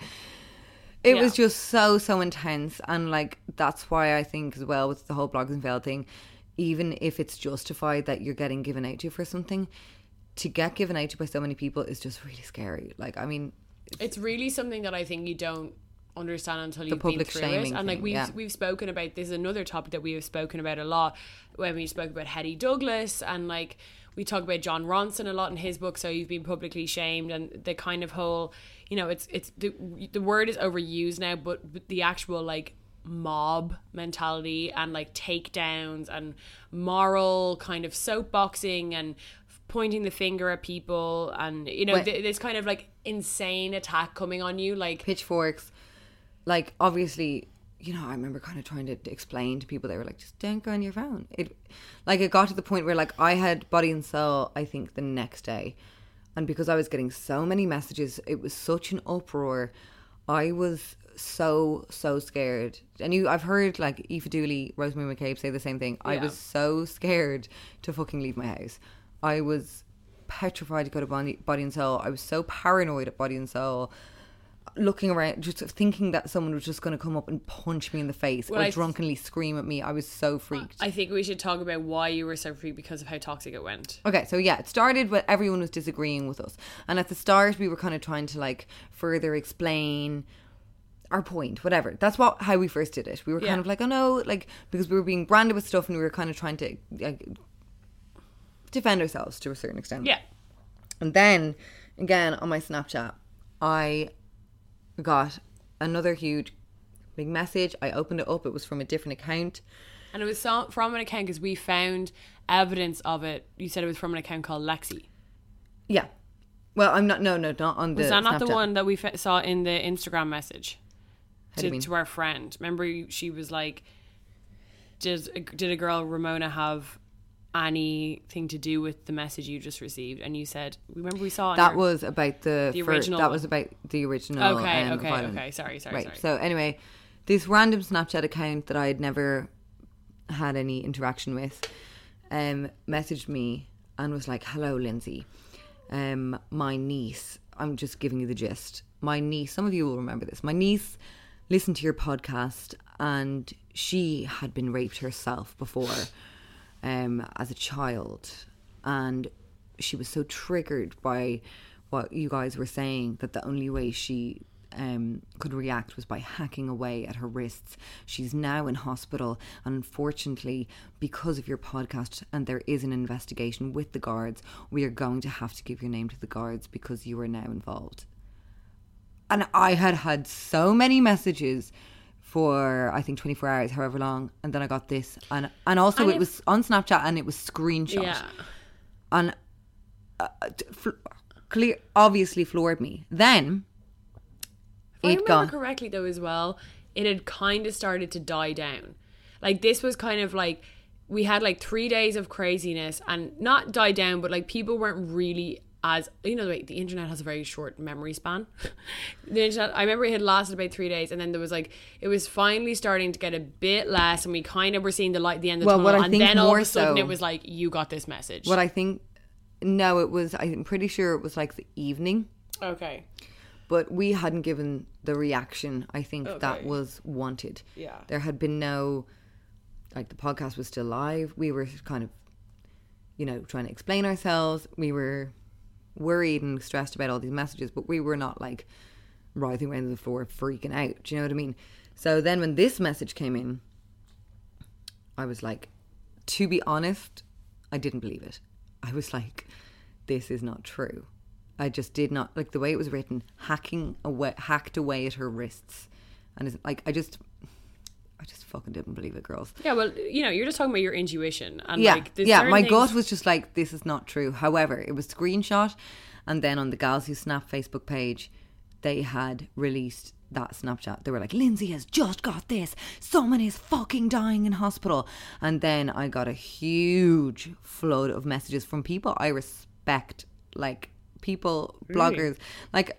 it was just so so intense, and like that's why I think as well with the whole Bloggers Unveiled thing, even if it's justified that you're getting given out to for something, to get given out to by so many people is just really scary. Like I mean, it's really something that I think you don't understand until you've been through it. And like thing, we've yeah. we've spoken about this is another topic that we have spoken about a lot when we spoke about Hetty Douglas and like we talk about Jon Ronson a lot in his book. So you've been publicly shamed and the kind of whole, you know, it's it's the the word is overused now, but, but the actual like mob mentality and like takedowns and moral kind of soapboxing and pointing the finger at people and you know th- this kind of like insane attack coming on you like pitchforks. Like obviously, you know, I remember kind of trying to explain to people. They were like, "Just don't go on your phone." It, like, it got to the point where like I had body and soul. I think the next day, and because I was getting so many messages, it was such an uproar. I was so so scared. And you, I've heard like Aoife Dooley, Rosemary McCabe say the same thing. I was so scared to fucking leave my house. I was petrified to go to body, body and soul. I was so paranoid at body and soul. Looking around, just thinking that someone was just going to come up and punch me in the face Well, or I- drunkenly scream at me. I was so freaked. I think we should talk about why you were so freaked because of how toxic it went. Okay, so yeah, it started with everyone was disagreeing with us. And at the start we were kind of trying to like further explain our point, whatever. That's what how we first did it. We were Yeah. kind of like, oh no, like because we were being branded with stuff and we were kind of trying to like, defend ourselves to a certain extent. Yeah. And then again on my Snapchat, I got another huge big message. I opened it up. It was from a different account. And it was so, from an account because we found evidence of it. You said it was from an account called Lexi. Yeah. Well, I'm not. No, no, not on the. Was that not the one that we fa- saw in the Instagram message to, to our friend? Remember, she was like, "Did did a girl Ramona have anything to do with the message you just received?" And you said, "Remember we saw That your- was about the, The original that was about the original. okay, um, okay, okay. Sorry, sorry, right. sorry. So anyway, this random Snapchat account that I had never had any interaction with, um, messaged me and was like, "Hello, Lindsay. Um, my niece. I'm just giving you the gist. My niece. Some of you will remember this. My niece listened to your podcast, and she had been raped herself before, um, as a child, and she was so triggered by what you guys were saying that the only way she um, could react was by hacking away at her wrists. She's now in hospital, and unfortunately, because of your podcast, and there is an investigation with the guards, we are going to have to give your name to the guards because you are now involved. And I had had so many messages for I think 24 hours, however long, and then I got this, and and also And it if- was on Snapchat and it was screenshot yeah, and uh, fl- clear obviously floored me. Then if I remember correctly though as well, it had kind of started to die down. Like this was kind of like we had like three days of craziness and not die down, but like people weren't really as you know the way the internet has a very short memory span. (laughs) the internet I remember it had lasted about three days and then there was like it was finally starting to get a bit less and we kind of were seeing the light at the end of the Well, tunnel what I and think then all of a sudden so- it was like you got this message. what I think. No, it was. I'm pretty sure it was like the evening, okay. but we hadn't given the reaction. I think that was wanted. Yeah. there had been no, like the podcast was still live. We were kind of, you know, trying to explain ourselves. We were worried and stressed about all these messages, but we were not like writhing around the floor freaking out. Do you know what I mean? So then when this message came in, I was like, to be honest, I didn't believe it. I was like, this is not true. I just did not like the way it was written, hacking away, hacked away at her wrists, and it's like I just, I just fucking didn't believe it, girls. Yeah, well, you know, you're just talking about your intuition and Yeah, like yeah. My things- gut was just like, this is not true. However, it was screenshot, and then on the Gals Who Snap Facebook page, they had released that Snapchat. They were like, Lindsay has just got this. Someone is fucking dying in hospital. And then I got a huge flood of messages from people I respect, like people, bloggers, like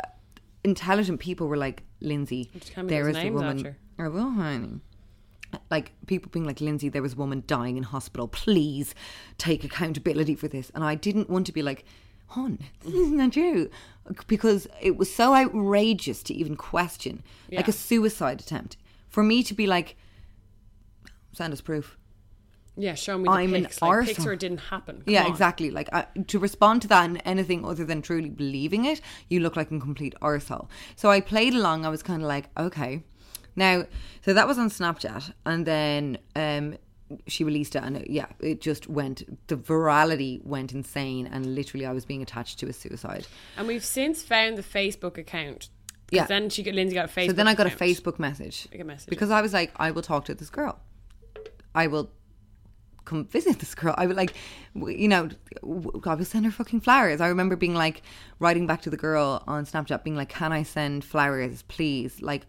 intelligent people were like, Lindsay, there is me there those is the woman. after. Oh, I will, honey like people being like lindsay there was a woman dying in hospital. Please take accountability for this. And i didn't want to be like hon this is not true because it was so outrageous to even question like a suicide attempt. For me to be like send us proof. Yeah, show me the I'm an pics. Like, pics arsehole. where it didn't happen. Come yeah on. exactly. Like I, to respond to that in anything other than truly believing it you look like a complete arsehole. So i played along. I was kind of like okay now so that was on snapchat and then um she released it and it, yeah it just went the virality went insane and literally i was being attached to a suicide And we've since found the Facebook account. Yeah. Then she got Lindsay got a Facebook. so then i got a facebook message Like a message. because i was like i will talk to this girl i will come visit this girl. I would like, you know, I would send her fucking flowers. I remember being like, writing back to the girl on Snapchat, being like, "Can I send flowers, please?" Like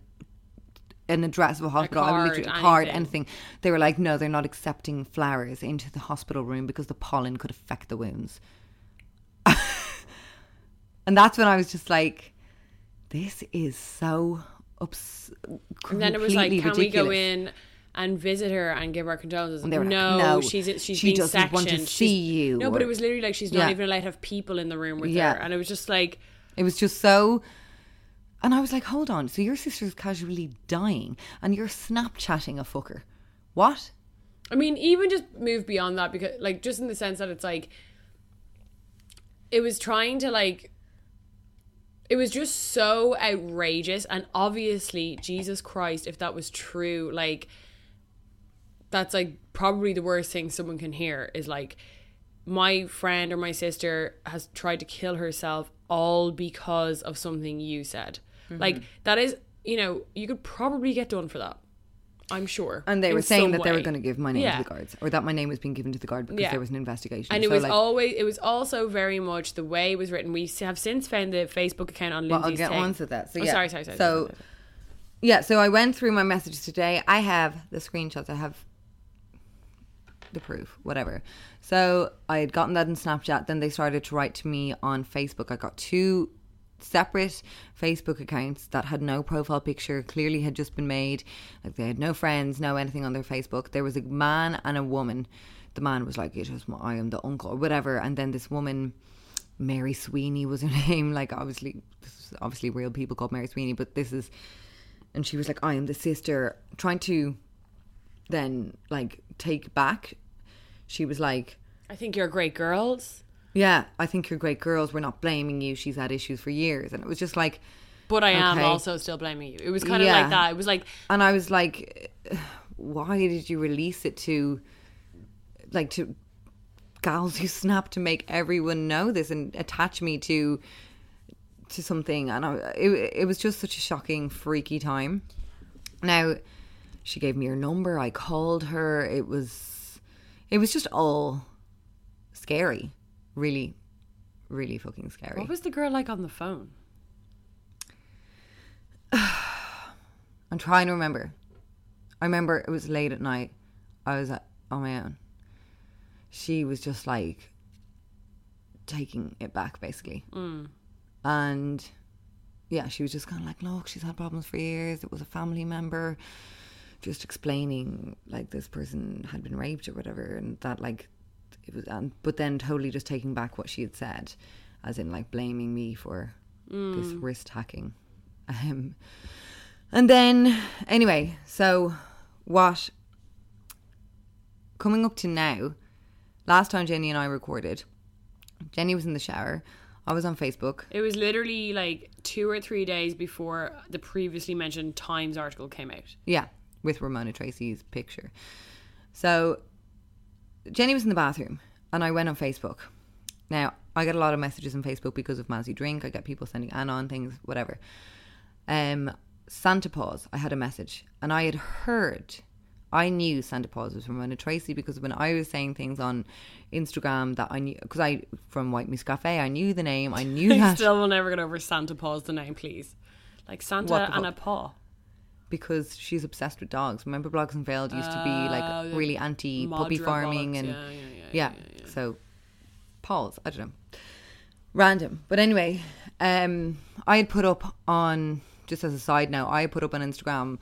an address of a hospital, I would card, literally a card, anything. anything. They were like, "No, they're not accepting flowers into the hospital room because the pollen could affect the wounds." (laughs) and that's when I was just like, "This is so." Ups- And then it was like, can we go in and visit her and give her condolences. they were like, no, "No, she's she's she being doesn't sectioned. want to She's- see you," No, but it was literally like she's not Yeah. even allowed to have people in the room with Yeah. her, and it was just like. It was just so. And I was like, hold on. So your sister's casually dying and you're Snapchatting a fucker. What? I mean, even just move beyond that because, like, just in the sense that it's like, it was trying to like, it was just so outrageous, and obviously, Jesus Christ, if that was true, like, that's like probably the worst thing someone can hear is like, my friend or my sister has tried to kill herself all because of something you said. Mm-hmm. Like, that is, you know, you could probably get done for that. I'm sure. And they were saying that they were going to give my name Yeah. to the guards or that my name was being given to the guard because Yeah. there was an investigation. And it So, was like, always, it was also very much the way it was written. We have since found the Facebook account on Lindsay's. Well, I'll get on to that. So Oh, yeah. sorry, sorry, sorry, So sorry. yeah, so I went through my messages today. I have the screenshots. I have the proof, whatever. So I had gotten that in Snapchat. Then they started to write to me on Facebook. I got two separate Facebook accounts that had no profile picture, clearly had just been made. Like they had no friends, no anything on their Facebook. There was a man and a woman. The man was like, "It was my, I am the uncle," or whatever. And then this woman, Mary Sweeney was her (laughs) name. Like obviously, obviously real people called Mary Sweeney, but this is, and she was like, "I am the sister," trying to then like take back. She was like, I think you're great girls, yeah, I think you're great girls. We're not blaming you. She's had issues for years. And it was just like, but I am Okay. also still blaming you. It was kind of Yeah. like that. It was like, and I was like, (sighs) why did you release it to, like, to gals who snap to make everyone know this and attach me to, to something? And I, it, it was just such a shocking, freaky time. Now, she gave me her number. I called her. It was, it was just all scary. Really, really fucking scary. what was the girl like on the phone? (sighs) I'm trying to remember. I remember it was late at night. I was at, on my own. She was just like taking it back, basically. Mm. And yeah, she was just kind of like, look, she's had problems for years. It was a family member. Just explaining like this person had been raped or whatever, and that like it was, and but then totally just taking back what she had said, as in like blaming me for this wrist hacking. Um, and then, anyway, so what? Coming up to now, last time Jenny and I recorded, Jenny was in the shower. I was on Facebook. It was literally like two or three days before the previously mentioned Times article came out. Yeah, with Ramona Tracy's picture. So Jenny was in the bathroom and I went on Facebook. Now, I get a lot of messages on Facebook because of Mazzy Drink. I get people sending Anon things, whatever. Um, Santa Paws, I had a message and I had heard, I knew Santa Paws was from Ramona Tracy because when I was saying things on Instagram that I knew, because I, from White Moose Cafe, I knew the name, I knew (laughs) I that. still will never get over Santa Paws the name, please. Like Santa and a paw. Because she's obsessed with dogs. Remember, Bloggers Unveiled used to be like really anti puppy farming and yeah, yeah, yeah, So, Paul's I don't know, random. But anyway, um, I had put up on just as a side note, I put up on Instagram.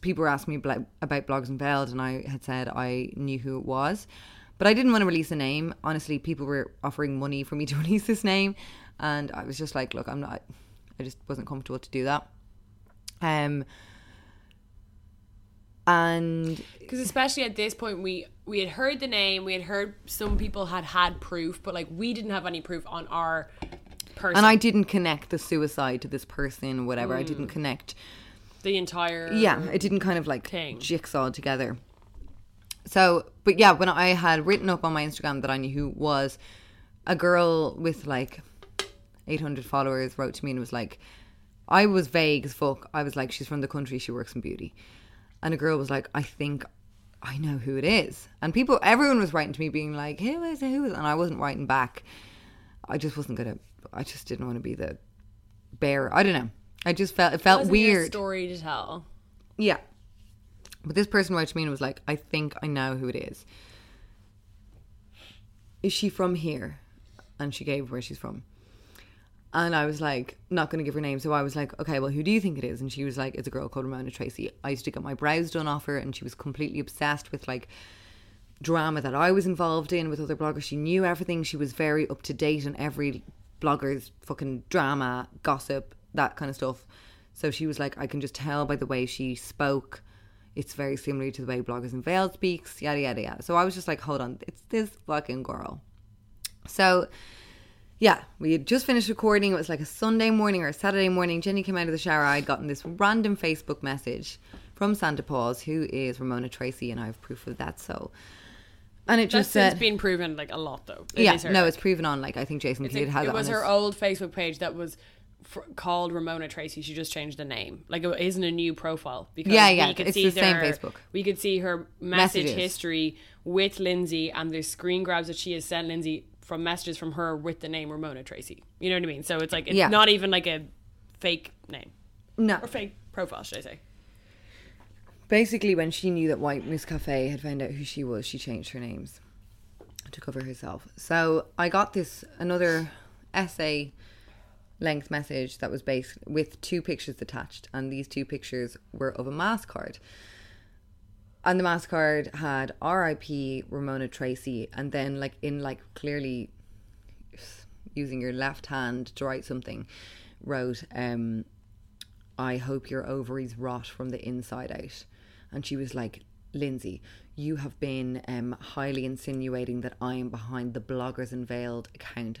People were asking me about Bloggers Unveiled, and I had said I knew who it was, but I didn't want to release a name. Honestly, people were offering money for me to (laughs) release this name, and I was just like, look, I'm not. I just wasn't comfortable to do that. Um, and Because especially at this point, we we had heard the name, we had heard some people had had proof, but like we didn't have any proof on our person. and I didn't connect the suicide to this person, whatever. I didn't connect. the entire Yeah, it didn't kind of like Thing. jigsaw together. So, but yeah, when I had written up on my Instagram that I knew who was a girl with like 800 followers wrote to me and was like, I was vague as fuck. I was like, she's from the country, she works in beauty. And a girl was like, I think I know who it is. And people, everyone was writing to me being like, who is it? Who is it? And I wasn't writing back. I just wasn't going to, I just didn't want to be the bearer. I don't know. I just felt, it felt weird. story to tell. Yeah. But this person wrote to me and was like, I think I know who it is. Is she from here? And she gave where she's from. And I was like, not going to give her name. So I was like, okay, well, who do you think it is? And she was like, it's a girl called Ramona Tracy. I used to get my brows done off her, and she was completely obsessed with like drama that I was involved in with other bloggers. She knew everything. She was very up to date on every blogger's fucking drama, gossip, that kind of stuff. So she was like, I can just tell by the way she spoke. It's very similar to the way Bloggers Unveiled speaks, yada, yada, yada. So I was just like, hold on, it's this fucking girl. So yeah, we had just finished recording. It was like a Sunday morning or a Saturday morning. Jenny came out of the shower. I'd gotten this random Facebook message from Santa Paws, who is Ramona Tracy, and I have proof of that. So, and it just since said, uh, been proven like a lot though. It yeah, her. no, it's proven on. Like I think Jason Kidd like- has it was her his- old Facebook page that was fr- called Ramona Tracy. She just changed the name. Like it isn't a new profile because Yeah, yeah, we could it's see the same Facebook. We could see her message Messages. history with Lindsay and the screen grabs that she has sent Lindsay from messages from her with the name Ramona Tracy. You know what I mean? So it's like it's Yeah. not even like a fake name no, or fake profile, should I say? basically when she knew that White Moose Cafe had found out who she was, she changed her names to cover herself. So I got this another essay length message that was based with two pictures attached, and these two pictures were of a mass card. And the mass card had R.I.P. Ramona Tracy, and then like in like clearly using your left hand to write something, wrote um I hope your ovaries rot from the inside out. And she was like, Lindsay, you have been um, highly insinuating that I am behind the Bloggers Unveiled account.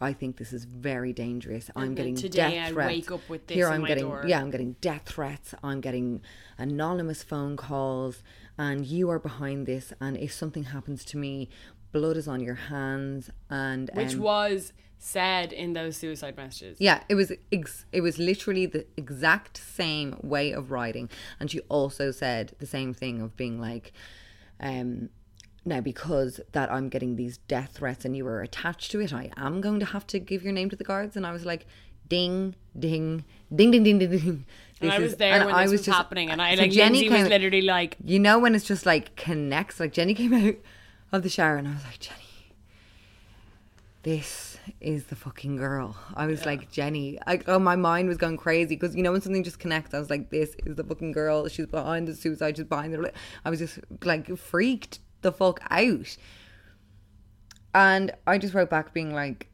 I think this is very dangerous. I'm getting today death I threats. wake up with this Here I'm my getting, door. yeah, I'm getting death threats. I'm getting anonymous phone calls, and you are behind this. And if something happens to me, blood is on your hands. And Which um, was said in those suicide messages. Yeah, it was ex- it was literally the exact same way of writing, and she also said the same thing of being like, um, now because that I'm getting these death threats and you were attached to it, I am going to have to give your name to the guards, and I was like, ding, ding, ding, ding, ding, ding, ding. And I was is- there and when I this was, just- happening, and I so like Jenny Lindsay was literally like, you know when it's just like connects. Like Jenny came out of the shower, and I was like, Jenny, this is the fucking girl. I was like, Jenny, I, oh, my mind was going crazy because you know when something just connects, I was like, this is the fucking girl. She's behind the suicide. She's behind the. I was just like freaked the fuck out, and I just wrote back being like,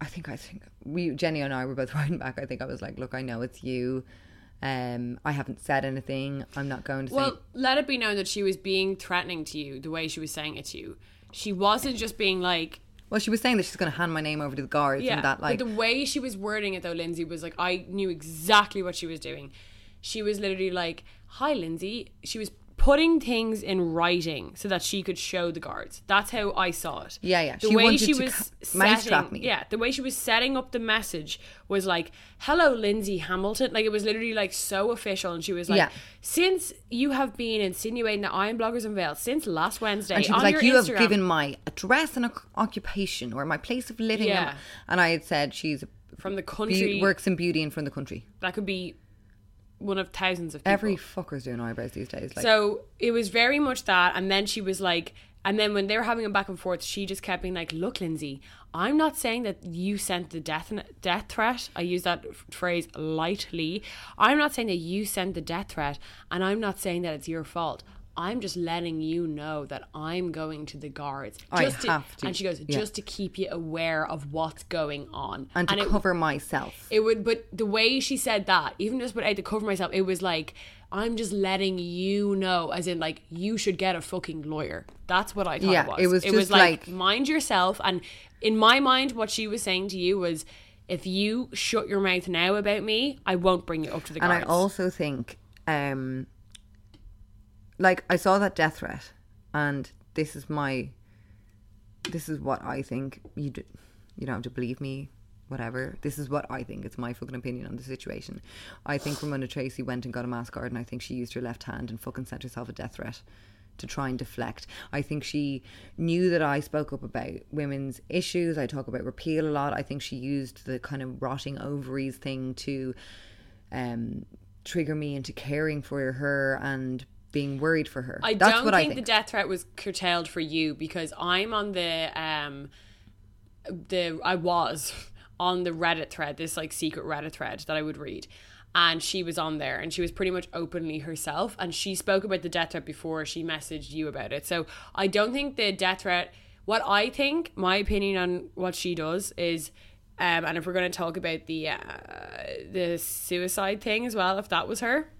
I think I think we Jenny and I were both (laughs) writing back. I think I was like, look, I know it's you. Um, I haven't said anything. I'm not going to say. well, let it be known that she was being threatening to you the way she was saying it to you. She wasn't just being like, Well, she was saying that she's going to hand my name over to the guards yeah. and that, like, the way she was wording it though, Lindsay was like, I knew exactly what she was doing. She was literally like, "Hi, Lindsay." She was putting things in writing so that she could show the guards. That's how I saw it. Yeah, yeah. The She way she was mousetrap setting, me. yeah, the way she was setting up the message was like, "Hello, Lindsay Hamilton." Like it was literally like so official, and she was like, Yeah. "Since you have been insinuating that I am bloggers unveiled since last Wednesday, and she was like, you have given my address and oc- occupation or my place of living. Yeah. And, I had said she's from the country works in beauty and from the country. that could be one of thousands of people. Every fucker's doing eyebrows these days. Like, so it was very much that, and then she was like, and then when they were having a back and forth, she just kept being like, "Look, Lindsay, I'm not saying that you sent the death death threat. I use that phrase lightly. I'm not saying that you sent the death threat, and I'm not saying that it's your fault. I'm just letting you know that I'm going to the guards. I have to, And she goes, yeah. just to keep you aware of what's going on. and to cover myself. it would, but the way she said that, even just without to cover myself, it was like, I'm just letting you know, as in, like, you should get a fucking lawyer. That's what I thought Yeah, it was. it was it was just like, like- mind yourself. And in my mind, what she was saying to you was, if you shut your mouth now about me, I won't bring you up to the guards. and. I also think, um, like I saw that death threat, and this is my, this is what I think. You do, you don't have to believe me, whatever. This is what I think. It's my fucking opinion on the situation. I think Ramona Tracy went and got a mass card, and I think she used her left hand and fucking sent herself a death threat. To try and deflect. I think she knew that I spoke up about women's issues. I talk about repeal a lot. I think she used the kind of rotting ovaries thing to um, trigger me into caring for her and being worried for her. I That's don't what think, I think. the death threat was curtailed for you because I'm on the um the I was (laughs) on the Reddit thread, this like secret Reddit thread that I would read. And she was on there and she was pretty much openly herself and she spoke about the death threat before she messaged you about it. So I don't think the death threat what I think, my opinion on what she does is um, and if we're going to talk about the uh, the suicide thing as well, if that was her,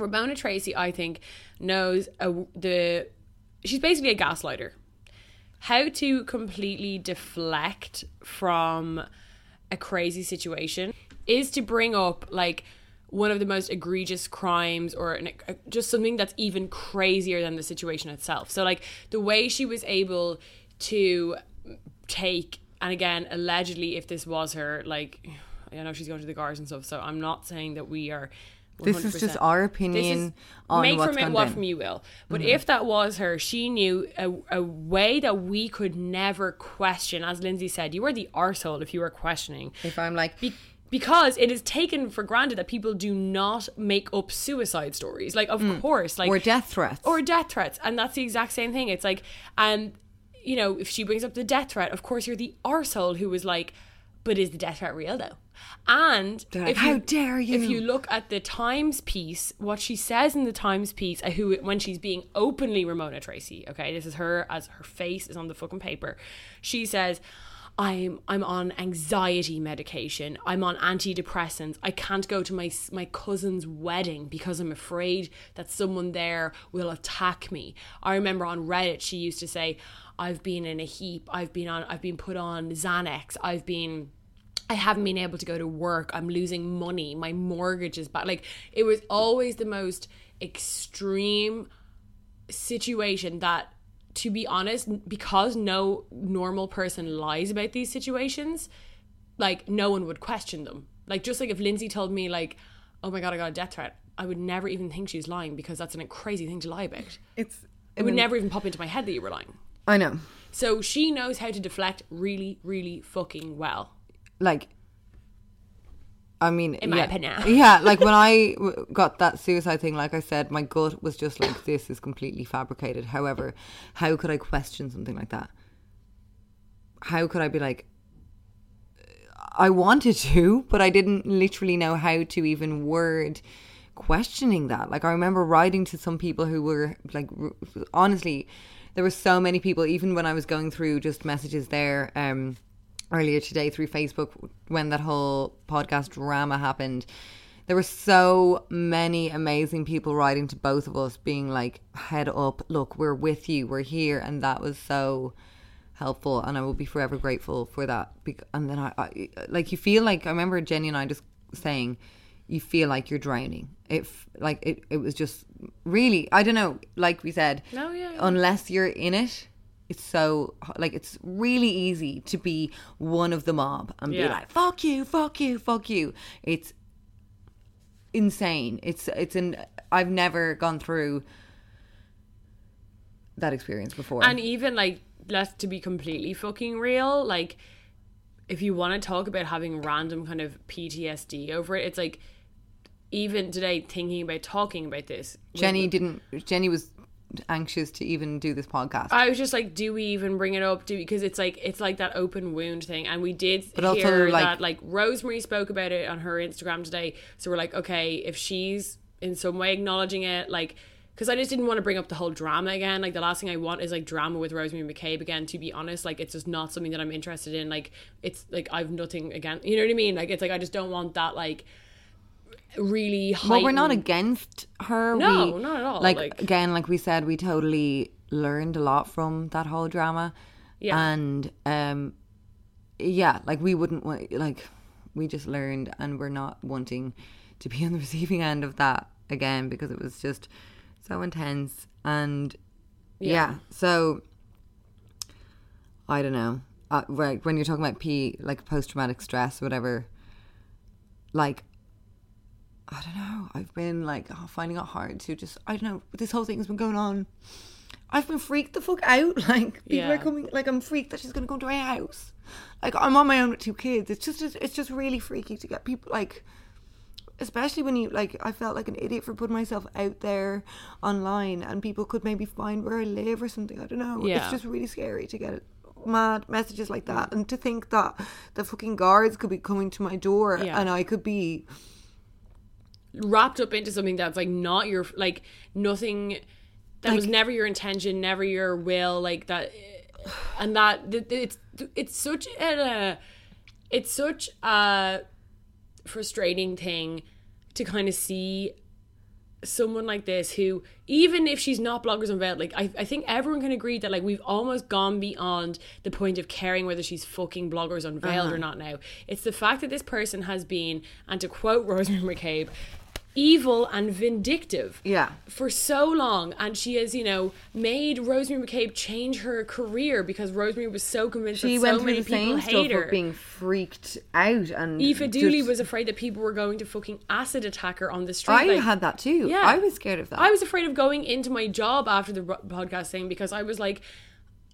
Ramona Tracy, I think, knows a, the. She's basically a gaslighter. How to completely deflect from a crazy situation is to bring up like one of the most egregious crimes or an, uh, just something that's even crazier than the situation itself. So, like the way she was able to take, and again, allegedly, if this was her, like (sighs) I know she's going to the guards and stuff. So I'm not saying that we are. This is just 100%. our opinion is- on make what's from it what from you will. But mm-hmm. if that was her, she knew a, a way that we could never question. As Lindsay said, you were the arsehole if you were questioning. If I'm like, Be- because it is taken for granted that people do not make up suicide stories. Like, of mm. course, like or death threats. or death threats, and that's the exact same thing. It's like, and you know, if she brings up the death threat, of course you're the arsehole who was like, but is the death threat real though? And like, if "How dare you." If you look at the Times piece, what she says in the Times piece, uh, who when she's being openly Ramona Tracy, okay, this is her as her face is on the fucking paper. She says. I'm I'm on anxiety medication. I'm on antidepressants. I can't go to my my cousin's wedding because I'm afraid that someone there will attack me. I remember on Reddit she used to say, "I've been in a heap. I've been on I've been put on Xanax. I've been I haven't been able to go to work. I'm losing money. My mortgage is bad." Like it was always the most extreme situation that to be honest because no normal person lies about these situations like no one would question them like just like if lindsay told me like oh my god i got a death threat i would never even think she was lying because that's a crazy thing to lie about it's. it would never even pop into my head that you were lying I know. so she knows how to deflect really really fucking well Like, I mean, yeah, (laughs) yeah. Like when I w- got that suicide thing, like I said, my gut was just like, this is completely fabricated. However, how could I question something like that? How could I be like, I wanted to, but I didn't literally know how to even word questioning that. Like I remember writing to some people who were like, honestly, there were so many people. Even when I was going through just messages there um, earlier today through Facebook when that whole podcast drama happened. There were so many amazing people writing to both of us, being like, "Head up, look, we're with you, we're here," and that was so helpful and I will be forever grateful for that. And then I, I like you feel like I remember Jenny and I just saying you feel like you're drowning. If like it, it was just really I don't know. Like we said, No, yeah, yeah. unless you're in it. It's so like it's really easy to be one of the mob and be like fuck you, fuck you, fuck you. It's insane. It's it's an I've never gone through that experience before. And even like, let's to be completely fucking real, like, if you want to talk about having random kind of PTSD over it, it's like, even today, thinking about talking about this, Jenny didn't. Jenny was anxious to even do this podcast. I was just like, do we even bring it up? Do because it's like it's like that open wound thing, and we did But also, hear like- that like Rosemary spoke about it on her Instagram today. So we're like, okay, if she's in some way acknowledging it, like, because I just didn't want to bring up the whole drama again. Like the last thing I want is like drama with Rosemary McCabe again. To be honest, like it's just not something that I'm interested in. Like it's like I've nothing again. You know what I mean? Like it's like I just don't want that like really. Well, we're not against her. No, we, not at all, Like, like- again, like we said, we totally learned a lot from that whole drama. Yeah. And um, yeah, like we wouldn't want like we just learned, and we're not wanting to be (laughs) on the receiving end of that again because it was just so intense and yeah. So I don't know. Uh, right when you're talking about P, like post traumatic stress, whatever. Like I don't know. I've been like oh, finding it hard to just I don't know. This whole thing's been going on. I've been freaked the fuck out. (laughs) Like people Yeah. are coming. Like I'm freaked that she's gonna go to my house. Like I'm on my own with two kids. It's just it's just really freaky to get people like. Especially when you like, I felt like an idiot for putting myself out there online, and people could maybe find where I live or something. I don't know. Yeah. It's just really scary to get mad messages like that, and to think that the fucking guards could be coming to my door, Yeah. and I could be wrapped up into something that's like not your like nothing that was never your intention never your will like that and that it's it's such a it's such a frustrating thing to kind of see someone like this who even if she's not bloggers unveiled like I, I think everyone can agree that like we've almost gone beyond the point of caring whether she's fucking bloggers unveiled or uh-huh. not now. It's the fact that this person has been and to quote rosemary (laughs) mccabe evil and vindictive Yeah. for so long and she has you know made rosemary mccabe change her career because rosemary was so convinced she that went so through many the people hate her being freaked out and Aoife Dooley was afraid that people were going to fucking acid attack her on the street. I like- had that too. Yeah. I was scared of that. I was afraid of going into my job after the podcast thing because I was like,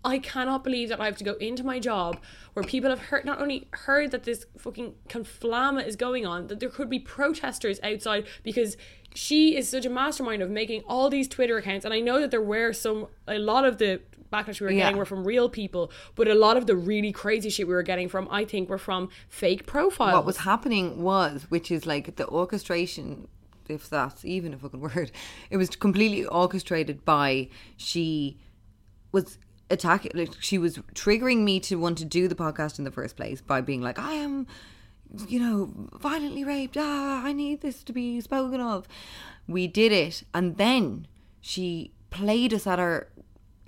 I cannot believe that I have to go into my job where people have heard not only heard that this fucking conflama is going on, that there could be protesters outside because she is such a mastermind of making all these Twitter accounts. And I know that there were some a lot of the backlash we were Yeah. getting were from real people, but a lot of the really crazy shit we were getting from I think were from fake profiles. what was happening was, which is like the orchestration, if that's even a fucking (laughs) word, it was completely orchestrated by she was attacking, like she was triggering me to want to do the podcast in the first place by being like, I am, you know, violently raped. Ah, I need this to be spoken of. We did it, and then she played us at our.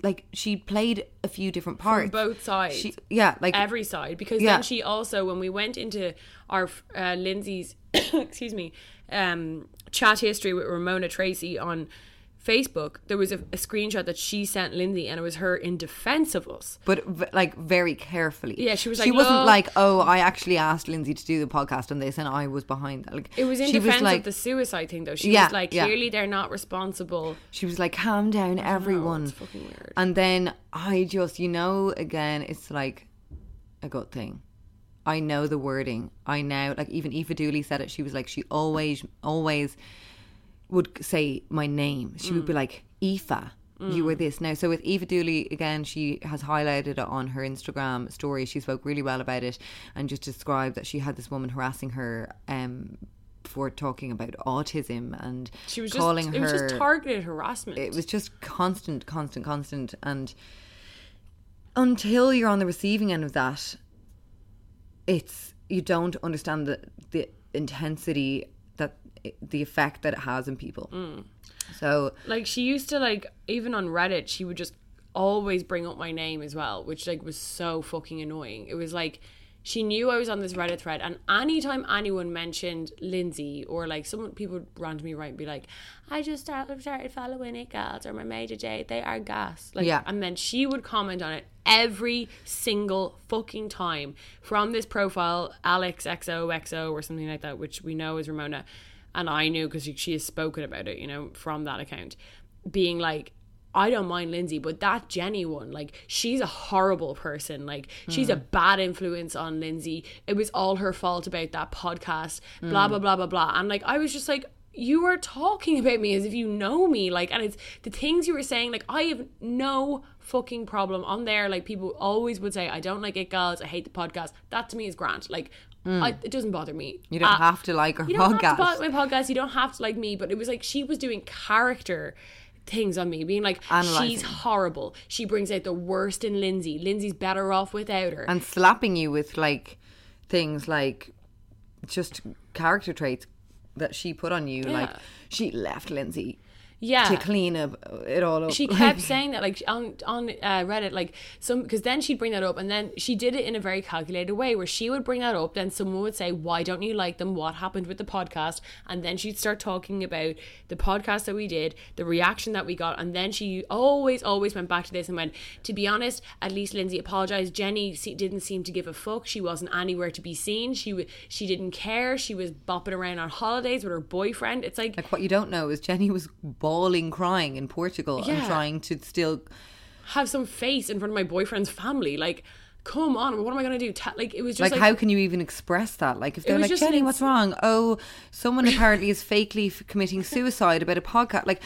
Like she played a few different parts, both sides. She, yeah, like every side because Yeah. then she also when we went into our uh, Lindsay's (coughs) excuse me um chat history with Ramona Tracy on Facebook there was a, a screenshot that she sent Lindsay and it was her in defense of us but v- like very carefully. Yeah, she was She like, wasn't oh. like, oh, I actually asked Lindsay to do the podcast on this, and I was behind that. Like it was in she defense like, of the suicide thing though she Yeah, was like yeah. clearly they're not responsible She was like, calm down, everyone. it's fucking weird. And then I just, you know, again, it's like a good thing. I know the wording. I now, like, even Aoife Dooley said it. She was like, she always, always would say my name. She Mm. would be like, Aoife, you were this. Now, so with Aoife Dooley, again, she has highlighted it on her Instagram story. She spoke really well about it and just described that she had this woman harassing her um, for talking about autism and she was just calling it her was just targeted harassment it was just constant, constant, constant. And until you're on the receiving end of that, it's you don't understand the the intensity the effect that it has in people. Mm. So like she used to like even on reddit she would just always bring up my name as well which like was so fucking annoying it was like she knew i was on this reddit thread and anytime anyone mentioned lindsay or like some people would randomly write and be like i just started, started following it girls or my major j they are gas like Yeah. and then she would comment on it every single fucking time from this profile alex xoxo or something like that which we know is ramona and I knew because she, she has spoken about it, you know, from that account, being like, I don't mind Lindsay, but that Jenny one, like, she's a horrible person. Like, she's a mm. bad influence on Lindsay. It was all her fault about that podcast, blah, mm. blah, blah, blah, blah. And, like, I was just like, you are talking about me as if you know me. Like, and it's the things you were saying, like, I have no fucking problem on there. Like, people always would say, I don't like it, girls. I hate the podcast. That to me is grand. Like, I, it doesn't bother me. you don't Uh, have to like our you don't podcast. have to my podcast. You don't have to like me, but it was like she was doing character things on me, being like, Analysing. she's horrible. She brings out the worst in Lindsay. Lindsay's better off without her. and slapping you with like things like just character traits that she put on you. Like Yeah. she left Lindsay yeah. to clean up it all up. she (laughs) kept saying that like on on uh, Reddit like some because then she'd bring that up and then she did it in a very calculated way where she would bring that up then someone would say why don't you like them? What happened with the podcast? And then she'd start talking about the podcast that we did the reaction that we got and then she always always went back to this and went to be honest at least Lindsay apologized. Jenny didn't seem to give a fuck. She wasn't anywhere to be seen. She she didn't care. She was bopping around on holidays with her boyfriend. It's like like what you don't know is Jenny was bawling, crying in Portugal and trying to still. have some face in front of my boyfriend's family. Like, come on, what am I gonna do? Ta- like, it was Like, just like, how can you even express that? Like, if they're like, Jenny, ins- what's wrong? Oh, someone apparently is fakely f- committing suicide about a podcast. Like,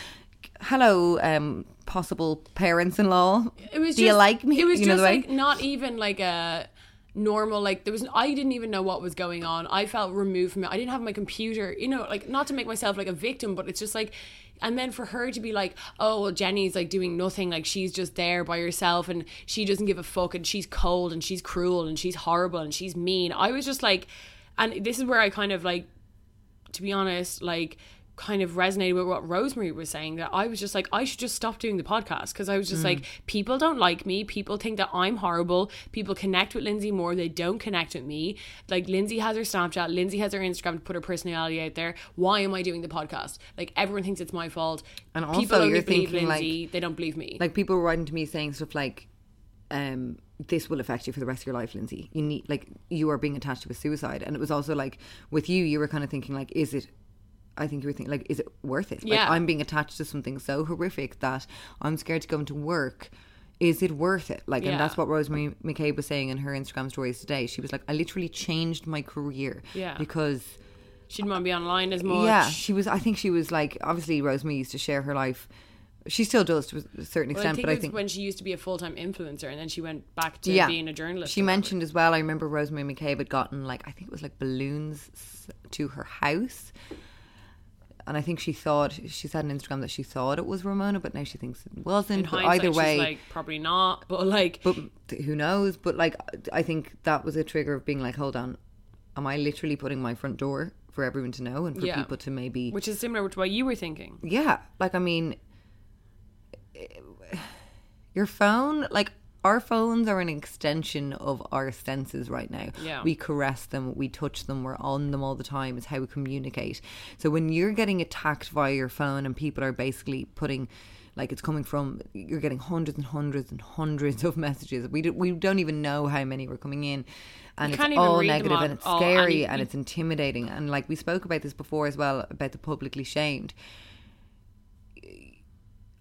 hello, um, possible parents-in-law. it was. Do just, you like me? It was you just like not even like a normal like there was I didn't even know what was going on. I felt removed from it. I didn't have my computer. You know, like not to make myself like a victim, but it's just like. And then for her to be like, oh, well, Jenny's like doing nothing, like she's just there by herself and she doesn't give a fuck and she's cold and she's cruel and she's horrible and she's mean. I was just like, and this is where I kind of like to be honest, like kind of resonated with what Rosemary was saying that I was just like I should just stop doing the podcast. Because I was just like people don't like me. People think that I'm horrible. People connect with Lindsay more. They don't connect with me. Like Lindsay has her Snapchat. Lindsay has her Instagram to put her personality out there. Why am I doing the podcast? Like everyone thinks it's my fault. And people also only you're thinking, like- Lindsay. They don't believe me. like people were writing to me saying stuff like um this will affect you for the rest of your life lindsay. You need like you are being attached to a suicide. And it was also like with you you were kind of thinking like is it I think you were thinking like, is it worth it? Like I'm being attached to something so horrific that I'm scared to go into work. Is it worth it? Like, Yeah. and that's what Rosemary McCabe was saying in her Instagram stories today. She was like, I literally changed my career Yeah. because she didn't want to be online as much yeah, she was. I think she was like obviously Rosemary used to share her life. She still does to a certain Well, I extent, but I was think when she used to be a full time influencer and then she went back to being a journalist. She mentioned as well. I remember Rosemary McCabe had gotten like I think it was like balloons to her house, and I think she thought she said on Instagram that she thought it was Ramona, but now she thinks it wasn't. but either way, she's like probably not. (laughs) But like, but who knows? But like I think that was a trigger of being like, hold on, am I literally putting my front door for everyone to know and for Yeah. people to maybe which is similar to what you were thinking. yeah like i mean (sighs) your phone like our phones are an extension of our senses right now. Yeah. we caress them we touch them we're on them all the time it's how we communicate. So when you're getting attacked via your phone and people are basically putting like it's coming from you're getting hundreds and hundreds and hundreds of messages. We, do, we don't even know how many were coming in. And You it's all negative and it's all, and scary you- and it's intimidating. And like we spoke about this before as well about the publicly shamed.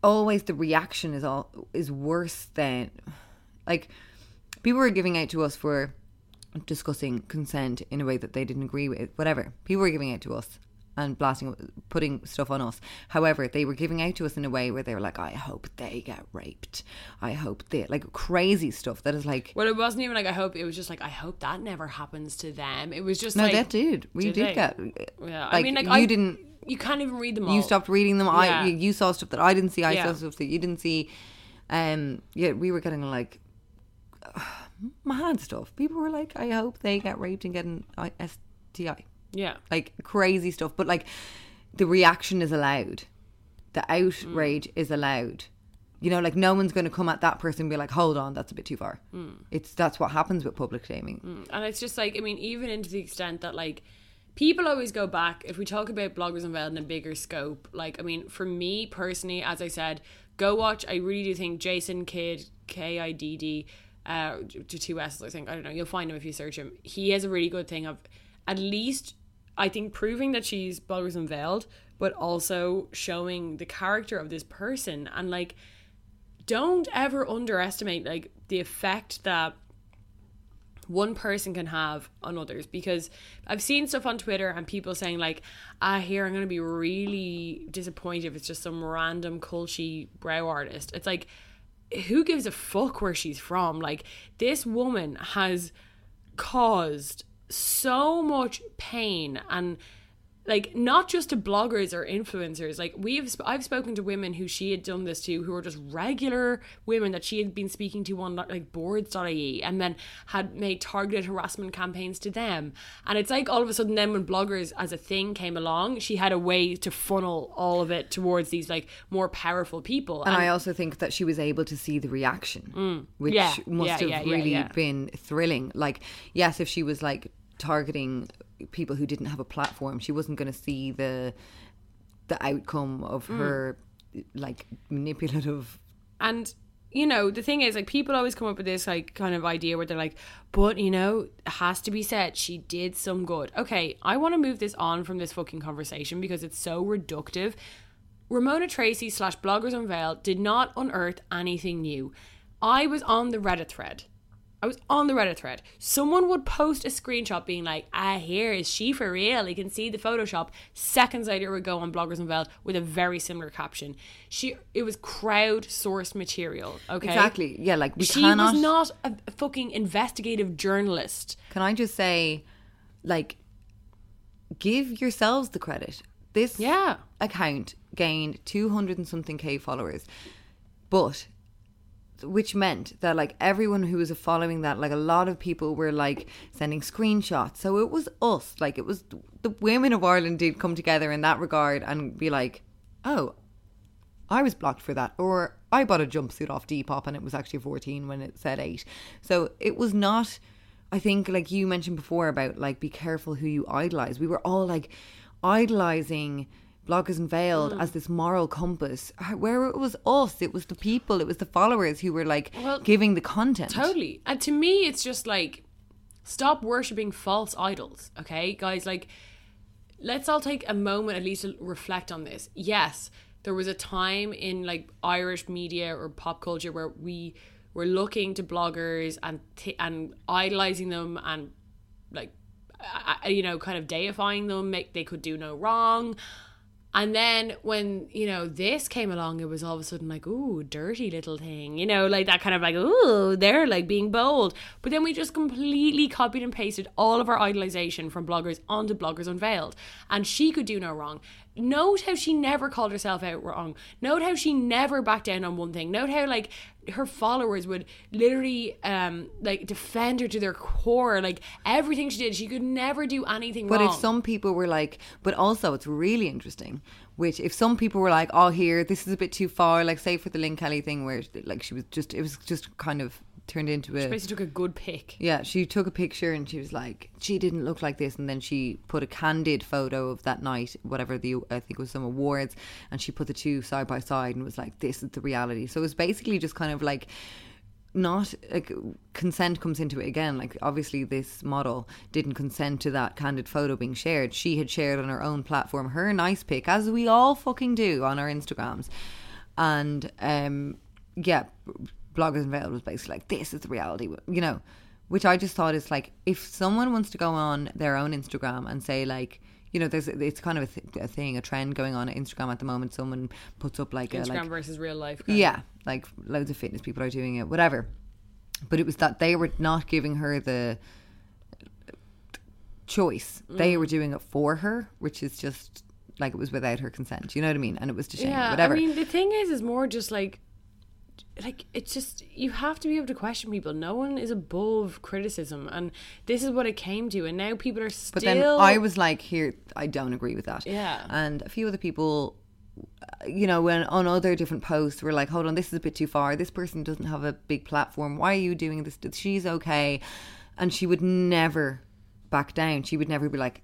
Always the reaction is all is worse than like people were giving out to us for discussing consent in a way that they didn't agree with whatever people were giving out to us and blasting putting stuff on us however they were giving out to us in a way where they were like i hope they get raped i hope they like crazy stuff that is like Well, it wasn't even like I hope. It was just like I hope that never happens to them. It was just no like that did we Did did, get Yeah, I mean, like you I didn't You can't even read them all. you stopped reading them. Yeah. I you, you saw stuff that I didn't see. I Yeah. saw stuff that you didn't see. Um, yeah, we were getting like (sighs) mad stuff. People were like, "I hope they get raped and get an STI." Yeah. Like crazy stuff. But like, the reaction is allowed. The outrage Mm. is allowed. You know, like no one's going to come at that person and be like, "Hold on, that's a bit too far." Mm. It's that's what happens with public shaming. And it's just like, I mean, even into the extent that, like, people always go back, if we talk about Bloggers Unveiled in a bigger scope, like, I mean, for me personally, as I said, go watch, I really do think Jason Kidd, K I D D, uh, to two S's, I think, I don't know, you'll find him if you search him. He has a really good thing of at least, I think, proving that she's Bloggers Unveiled, but also showing the character of this person and, like, don't ever underestimate like the effect that one person can have on others because I've seen stuff on Twitter and people saying like, ah, here I'm gonna be really disappointed if it's just some random culty brow artist. It's like, who gives a fuck where she's from? Like, this woman has caused so much pain and like not just to bloggers or influencers. Like we've sp- i've spoken to women who she had done this to who were just regular women that she had been speaking to on like boards.ie and then had made targeted harassment campaigns to them. And it's like all of a sudden then when bloggers as a thing came along she had a way to funnel all of it towards these like more powerful people. And I also think that she was able to see the reaction, which Mm. Yeah, must yeah, have yeah, really been thrilling. Like, yes, if she was like targeting people who didn't have a platform, she wasn't going to see the the outcome of Mm. her like manipulative. And you know, the thing is, like, people always come up with this like kind of idea where they're like, but you know, it has to be said, she did some good. Okay, I want to move this on from this fucking conversation because it's so reductive. Ramona Tracy slash Bloggers Unveiled did not unearth anything new. I was on the Reddit thread. I was on the Reddit thread. Someone would post a screenshot being like, ah, here is she for real. You can see the Photoshop. Seconds later, it would go on Bloggers Unveiled with a very similar caption. She, it was crowd-sourced material. Okay, Exactly. Yeah, like we she cannot. was not a fucking investigative journalist. Can I just say, like, give yourselves the credit. This Yeah. account gained 200 and something K followers, but which meant that like everyone who was following that like a lot of people were like sending screenshots so it was us like it was the women of ireland did come together in that regard and be like oh I was blocked for that. Or I bought a jumpsuit off Depop and it was actually 14 when it said 8. So it was not, I think, like you mentioned before about like be careful who you idolize. We were all like idolizing Bloggers Unveiled as this moral compass, where it was us, it was the people, it was the followers who were like Well, giving the content. Totally. And to me, it's just like, stop worshipping false idols, okay? Guys, like, let's all take a moment at least to reflect on this. Yes, there was a time in like Irish media or pop culture where we were looking to bloggers and t- and idolizing them and like uh, uh, you know kind of deifying them make they could do no wrong and then when you know this came along it was all of a sudden like ooh dirty little thing you know like that kind of like ooh they're like being bold. But then we just completely copied and pasted all of our idolization from bloggers onto bloggers unveiled. And she could do no wrong note how she never called herself out wrong. Note how she never backed down on one thing. Note how like her followers would literally um like defend her to their core. Like everything she did she could never do anything But wrong. But if some people were like, but also it's really interesting, which if some people were like, oh, here, this is a bit too far, like say for the Lynn Kelly thing where like she was just, it was just kind of turned into a. She basically took a good pick Yeah, she took a picture and she was like, she didn't look like this. And then she put a candid photo of that night, whatever the, I think it was some awards, and she put the two side by side and was like, this is the reality. So it was basically just kind of like, not like consent comes into it again. Like obviously, this model didn't consent to that candid photo being shared. She had shared on her own platform her nice pic, as we all fucking do on our Instagrams, and um, yeah, bloggers unveiled was basically like this is the reality, you know, which I just thought is like if someone wants to go on their own Instagram and say like. You know, there's it's kind of a, th- a thing, a trend going on at Instagram at the moment. Someone puts up like a Instagram like versus real life kind of. yeah, like loads of fitness people are doing it, whatever. But it was that they were not giving her the choice. They mm. were doing it for her, which is just like it was without her consent. You know what I mean? And it was to shame. yeah whatever. i mean the thing is is more just like like it's just you have to be able to question people no one is above criticism and this is what it came to and now people are still But then I was like, here, I don't agree with that. Yeah. And a few other people, uh, you know, when on other different posts were like, hold on, this is a bit too far. This person doesn't have a big platform. Why are you doing this? She's okay. And she would never back down. She would never be like,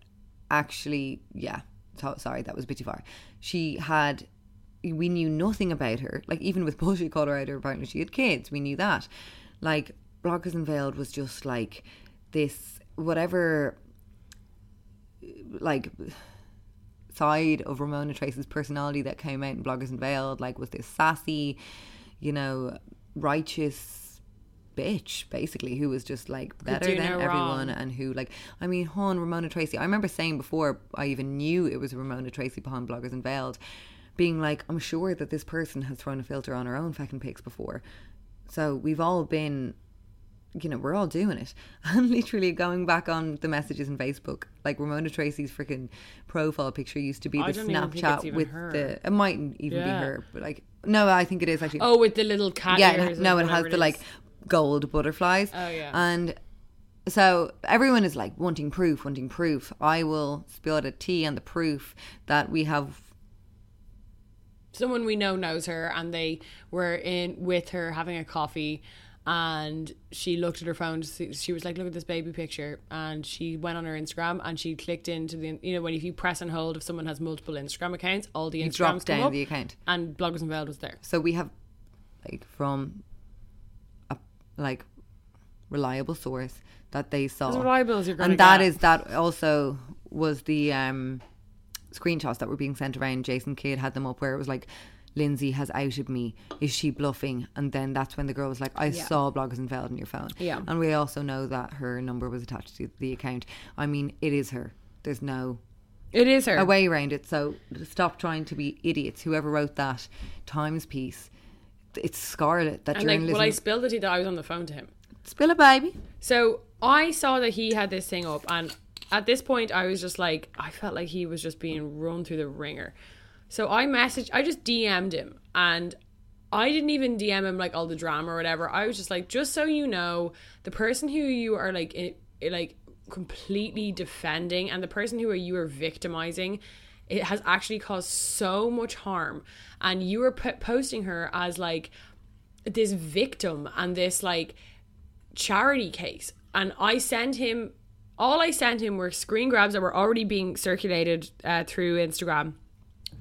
actually, yeah, so, sorry, that was a bit too far. She had. We knew nothing about her. Like even with (laughs) bullshit Caller Outer, apparently she had kids. We knew that. Like Bloggers Unveiled was just like this whatever like side of Ramona Trace's personality that came out in Bloggers Unveiled, like was this sassy, you know, righteous bitch, basically, who was just like better than no everyone wrong. and who like I mean, hon Ramona Tracy. I remember saying before I even knew it was Ramona Tracy behind Bloggers Unveiled, being like, I'm sure that this person has thrown a filter on her own fucking pics before. So we've all been you know, we're all doing it. (laughs) And literally going back on the messages in Facebook, like Ramona Tracy's freaking profile picture used to be the don't even think it's Snapchat with her. the. It mightn't even be her, but like, no, I think it is actually. Oh, with the little cat yeah, ears it, no, it has whatever the like gold butterflies. Oh, yeah. And so everyone is like wanting proof, wanting proof. I will spill the tea on the proof that we have someone we know knows her and they were in with her having a coffee and she looked at her phone see, she was like look at this baby picture and she went on her instagram and she clicked into the you know when if you press and hold if someone has multiple instagram accounts all the You instagrams down up, the account. and bloggers unveiled was there So we have, like, from a like reliable source that they saw. As reliable as you're gonna and that get. is that also was the um screenshots that were being sent around. Jason Kidd had them up where it was like. Lindsay has outed me. Is she bluffing? And then that's when the girl was like, I saw Bloggers Unveiled on your phone. Yeah. And we also know that her number was attached to the account. I mean, it is her. There's no it is her a way around it. So stop trying to be idiots. Whoever wrote that Times piece, it's scarlet that and like well i spilled it that i was on the phone to him Spill it, baby. So I saw that he had this thing up, and at this point, I was just like, I felt like he was just being run through the ringer. So I messaged, I just DM'd him, and I didn't even DM him like all the drama or whatever. I was just like, just so you know, the person who you are like, i i- like completely defending, and the person who you are victimizing. It has actually caused so much harm, and you are p- posting her as like this victim and this like charity case and i sent him all i sent him were screen grabs that were already being circulated uh, through instagram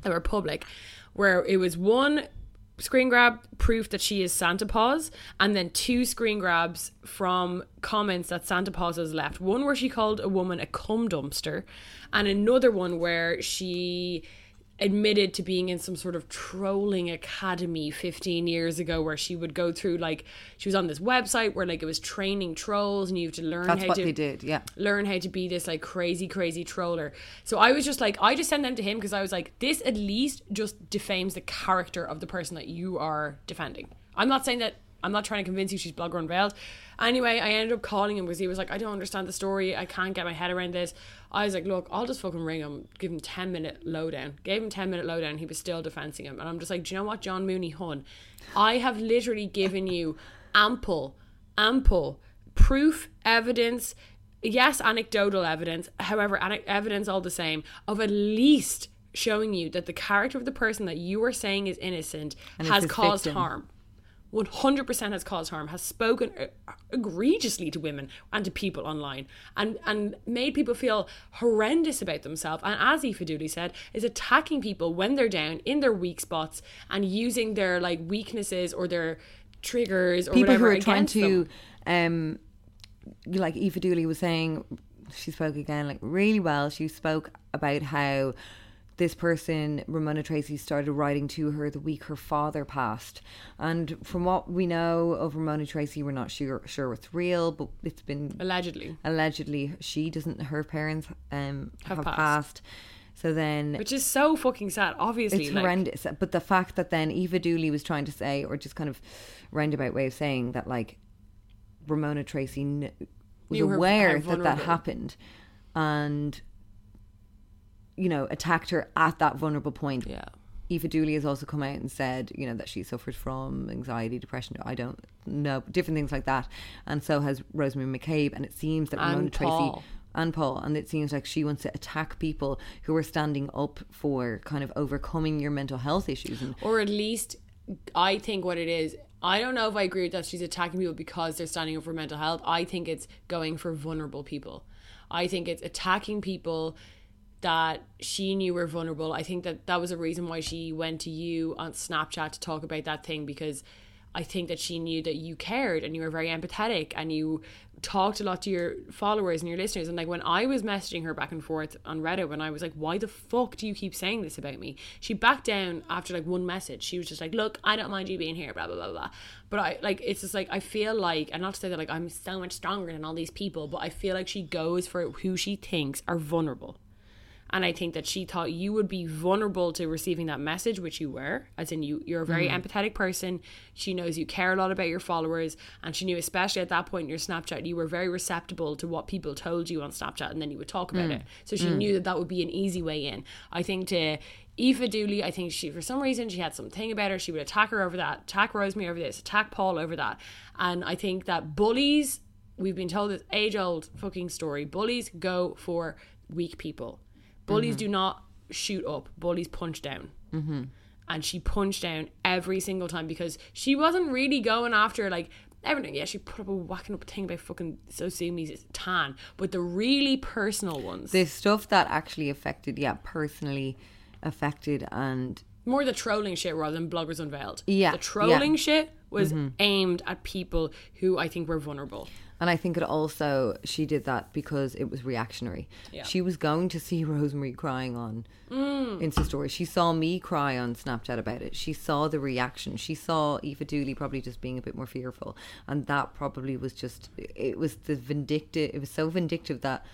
that were public where it was one screen grab proof that she is santa paws and then two screen grabs from comments that santa paws has left. One where she called a woman a cum dumpster and another one where she admitted to being in some sort of trolling academy 15 years ago where she would go through like she was on this website where like it was training trolls and you have to learn That's how what to they did, yeah. learn how to be this like crazy crazy troller. So i was just like i just sent them to him because i was like this at least just defames the character of the person that you are defending. I'm not saying that i'm not trying to convince you she's blogger unveiled anyway i ended up calling him because he was like i don't understand the story. I can't get my head around this i was like look i'll just fucking ring him give him 10 minute lowdown gave him 10 minute lowdown he was still defending him and i'm just like do you know what john mooney hun i have literally given you ample ample proof, evidence, yes, anecdotal evidence, however, evidence all the same, of at least showing you that the character of the person that you are saying is innocent And has caused victim. harm. 100% has caused harm, has spoken uh, egregiously to women and to people online, and, and made people feel horrendous about themselves. And as Aoife Dooley said, is attacking people when they're down in their weak spots and using their like weaknesses or their triggers or People who are trying to, um, like Aoife Dooley was saying, she spoke again like really well. She spoke about how this person, Ramona Tracy, started writing to her the week her father passed. And from what we know of Ramona Tracy, we're not sure sure it's real, but it's been allegedly allegedly she doesn't her parents um Have have, passed. passed. So then which is so fucking sad obviously it's like, horrendous. But the fact that then Aoife Dooley was trying to say, or just kind of roundabout way of saying that, like Ramona Tracy kn- was aware that that happened, and you know attacked her at that vulnerable point. yeah Aoife Dooley has also come out and said, you know, that she suffers from anxiety, depression. I don't know, different things like that. And so has Rosemary McCabe. And it seems that And Ramona Paul. Tracy and Paul, and it seems like she wants to attack people who are standing up for kind of overcoming your mental health issues. And or at least I think what it is. I don't know if I agree with that she's attacking people because they're standing up for mental health. I think it's going for vulnerable people. I think it's attacking people that she knew were vulnerable. I think that that was a reason why she went to you on Snapchat to talk about that thing because I think that she knew that you cared and you were very empathetic and you talked a lot to your followers and your listeners. And like when I was messaging her back and forth on Reddit, when I was like, why the fuck do you keep saying this about me? She backed down after like one message. She was just like, look, I don't mind you being here, blah, blah, blah, blah. But I like, it's just like, I feel like, and not to say that like I'm so much stronger than all these people, but I feel like she goes for who she thinks are vulnerable. And I think that she thought you would be vulnerable to receiving that message, which you were, as in you, you're a very mm-hmm. empathetic person. She knows you care a lot about your followers, and she knew, especially at that point in your Snapchat, you were very receptible to what people told you on Snapchat, and then you would talk about mm. it. So she mm. knew that that would be an easy way in. I think to Aoife Dooley, I think she, for some reason, she had something about her. She would attack her over that, attack Rosemary over this, attack Paul over that. And I think that bullies, we've been told this age old fucking story, bullies go for weak people. Bullies do not shoot up, bullies punch down. Mm-hmm. And she punched down every single time because she wasn't really going after like everything. Yeah, she put up a whacking up thing about fucking SoSu's tan, but the really personal ones, The stuff that actually affected, yeah, personally affected and more the trolling shit rather than bloggers unveiled. Yeah, the trolling yeah. shit was aimed at people who I think were vulnerable. And I think it also she did that because it was reactionary. Yeah. She was going to see (laughs) Rosemary crying on mm. Insta story. She saw me cry on Snapchat about it. She saw the reaction. She saw Aoife Dooley probably just being a bit more fearful, and that probably was just it was the vindictive. It was so vindictive that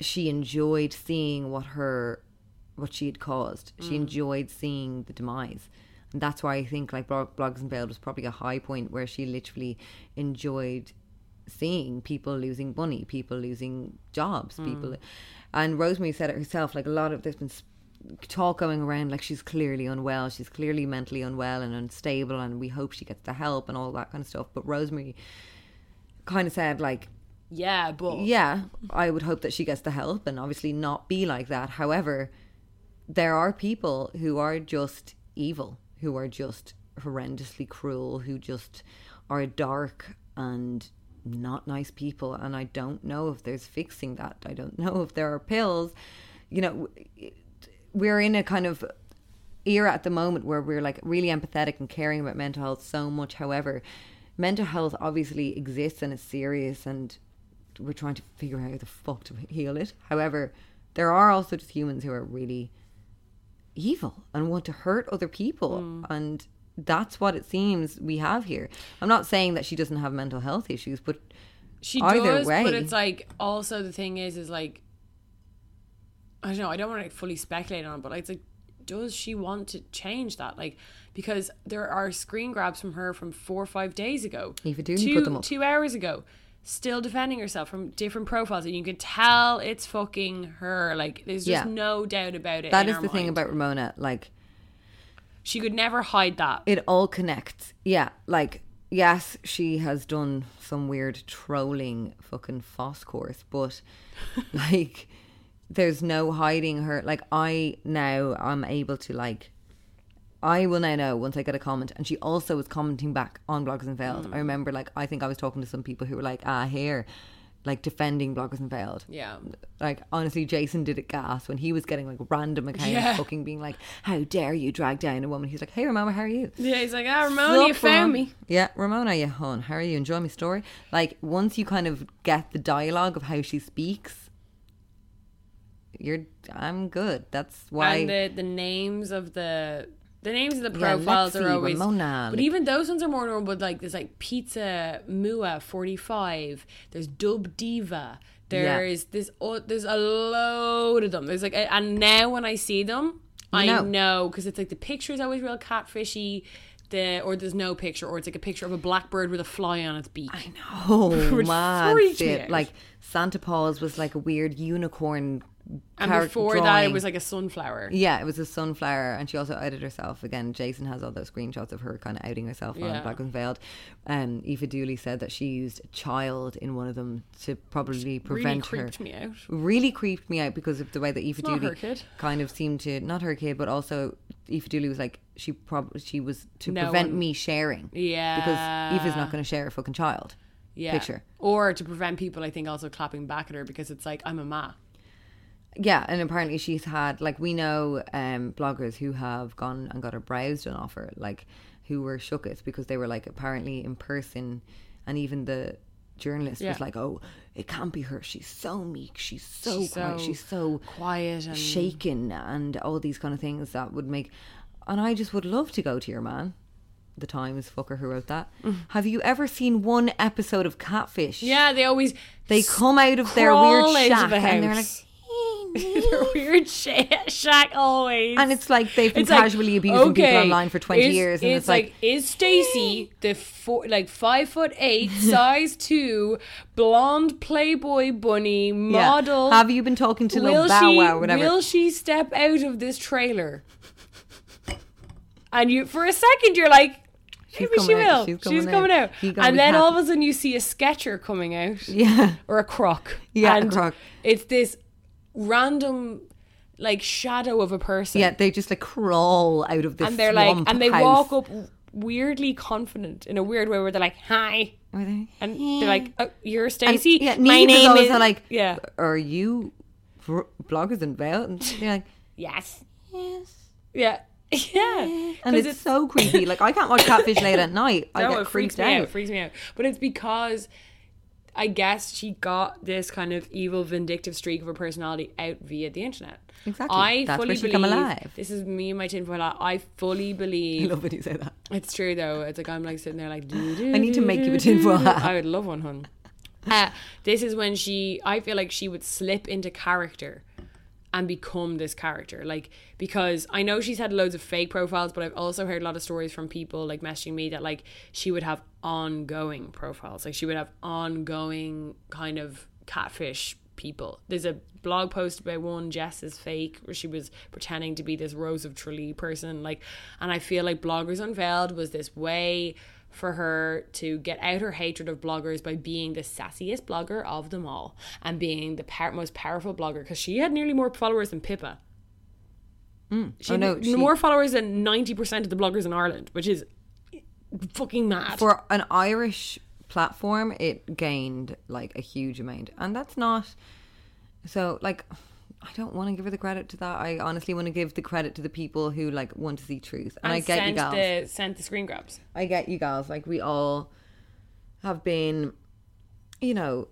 she enjoyed seeing what her what she had caused. She mm. enjoyed seeing the demise. And that's why I think like Bloggers Unveiled was probably a high point where she literally enjoyed seeing people losing money, people losing jobs, hmm. people. And Rosemary said it herself. Like a lot of there's been talk going around like she's clearly unwell. She's clearly mentally unwell and unstable, and we hope she gets the help and all that kind of stuff. But Rosemary kind of said like Yeah, but yeah, I would hope that she gets the help and obviously not be like that. However, there are people who are just evil, who are just horrendously cruel, who just are dark and not nice people. And I don't know if there's fixing that. I don't know if there are pills. You know, we're in a kind of era at the moment where we're like really empathetic and caring about mental health so much. However, mental health obviously exists and it's serious and we're trying to figure out how the fuck to heal it. However, there are also just humans who are really evil and want to hurt other people mm. and that's what it seems we have here. I'm not saying that she doesn't have mental health issues, but she Either does. way. But it's like also the thing is, is like I don't know. I don't want to fully speculate on, it, but it's like, does she want to change that? Like, because there are screen grabs from her from four or five days ago, Aoife Dooley two, put them up. two hours ago, still defending herself from different profiles, and you can tell it's fucking her. Like, there's just Yeah. no doubt about it. that is the thing about Ramona. Like, she could never hide that. it all connects. Yeah, like yes, she has done some weird trolling fucking FÁS course, but (laughs) like there's no hiding her. Like I now I'm able to like I will now know once I get a comment, and she also was commenting back on Bloggers Unveiled. Mm. I remember, like, I think I was talking to some people who were like, "Ah, here," like defending Bloggers Unveiled. Yeah. Like honestly, Jason did it gas when he was getting like random accounts Yeah. fucking being like, "How dare you drag down a woman?" He's like, "Hey, Ramona, how are you?" Yeah, he's like, ah, Ramona, you found Ramona? me. Yeah, Ramona, you hon. How are you? Enjoy my story. Like once you kind of get the dialogue of how she speaks, you're. I'm good. That's why. and the the names of the the names of the Yeah, profiles Lexi, are always Ramona, but like- even those ones are more normal but like there's like pizza mua 45 there's dub diva there's this oh, there's a load of them there's like and now when i see them i know. know because it's like the picture is always real catfishy the or there's no picture or it's like a picture of a blackbird with a fly on its beak I know. (laughs) Which man, freaked shit. out. Like Santa Paws was like a weird unicorn. And char- before that it was like a sunflower Yeah, it was a sunflower, and she also outed herself again. Jason has all those screenshots of her kind of outing herself Yeah. on Bloggers Unveiled. Um, Aoife Dooley said that she used a child in one of them to probably really prevent her. creeped me out Really creeped me out because of the way that Aoife not Dooley kind of seemed to not her kid, but also Aoife Dooley was like she probably she was to No prevent one- me sharing. Yeah. because Aoife's not going to share a fucking child. yeah. picture. Or to prevent people, I think, also clapping back at her because it's like, I'm a ma. Yeah, and apparently she's had like we know um bloggers who have gone and got her brows done off her, like who were shooketh because they were like apparently in person and even the journalist Yeah. was like, Oh, it can't be her. She's so meek, she's so She's quiet, so she's so quiet and- shaken and all these kind of things that would make and I just would love to go to your man. The Times fucker who wrote that. Have you ever seen one episode of Catfish? Yeah, they always They come out of their weird shack the and they're like, (laughs) house. "Hey, Their weird sh- shack always. And it's like they've been It's like, casually abusing people online for 20 is- years. And it's, like, is Stacy eh. the four, like five foot eight, (laughs) size two, blonde Playboy bunny yeah. model? Have you been talking to little Bow she, Wow or whatever? Will she step out of this trailer? and you, for a second, you're like, She's maybe she coming out, will. she's She's coming coming, out. out. And then all of a sudden, you see a sketcher coming out yeah. or a croc. Yeah, a croc. It's this random, like shadow of a person. Yeah, they just like crawl out of this and they're like, and they house. walk up weirdly confident in a weird way where they're like, "Hi," Are they? and they're like, oh, "You're Stacy. yeah, My name is like, yeah, are you v- bloggers unveiled? And they're like, yes, yes. yeah, (laughs) yeah." and it's, so creepy. Like I can't watch (laughs) Catfish late at night. I get it freaks freaked me out. out. Freaks me out. But it's because I guess she got this kind of evil, vindictive streak of her personality out via the internet. Exactly. I That's fully where she believe come alive. this is me and my tinfoil hat. I fully believe. (laughs) I love when you say that. It's true though. It's like I'm like sitting there like. I need to make you a tinfoil hat. I would love one, hun. Uh, this is when she. I feel like she would slip into character and become this character, like because I know she's had loads of fake profiles, but I've also heard a lot of stories from people like messaging me that like she would have ongoing profiles, like she would have ongoing kind of catfish people. There's a blog post about one Jess is fake where she was pretending to be this Rose of Tralee person like and I feel like Bloggers Unveiled was this way for her to get out her hatred of bloggers by being the sassiest blogger of them all and being the par- most powerful blogger because she had nearly more followers than Pippa. Mm. She Oh, had she- more followers than 90% of the bloggers in Ireland, which is fucking mad. For an Irish platform, it gained like a huge amount, and that's not. So like, I don't want to give her the credit to that. I honestly want to give the credit to the people who like want to see truth, and, I get you sent the sent the screen grabs. I get you gals. Like we all have been, you know,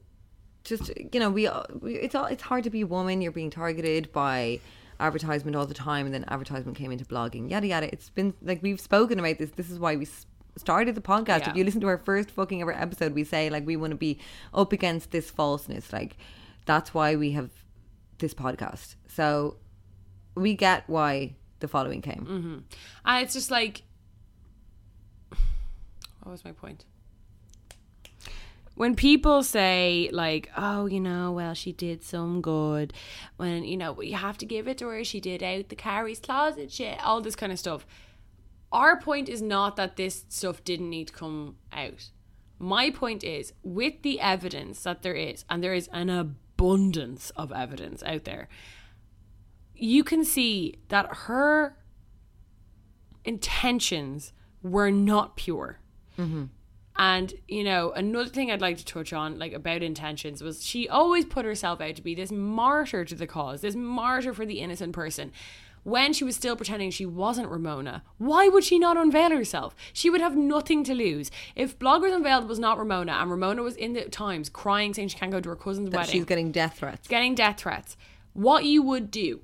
just you know, we, all- we it's all it's hard to be a woman. You're being targeted by advertisement all the time, and then advertisement came into blogging. Yada yada. It's been like we've spoken about this. This is why we s- started the podcast. Yeah. If you listen to our first fucking ever episode, we say like we want to be up against this falseness. Like that's why we have this podcast. So we get why the following came. Mm-hmm. And it's just like, what was my point? When people say, like, oh, you know, well, she did some good, when, you know, you have to give it to her, she did out the Carrie's closet shit, all this kind of stuff. Our point is not that this stuff didn't need to come out. My point is, with the evidence that there is, and there is an of evidence out there, you can see that her intentions were not pure. Mm-hmm. And you know, another thing I'd like to touch on, like about intentions, was she always put herself out to be this martyr to the cause, this martyr for the innocent person. When she was still pretending she wasn't Ramona, why would she not unveil herself? She would have nothing to lose. If Bloggers Unveiled was not Ramona and Ramona was in the Times crying saying she can't go to her cousin's That wedding, she's getting death threats. getting death threats, what you would do,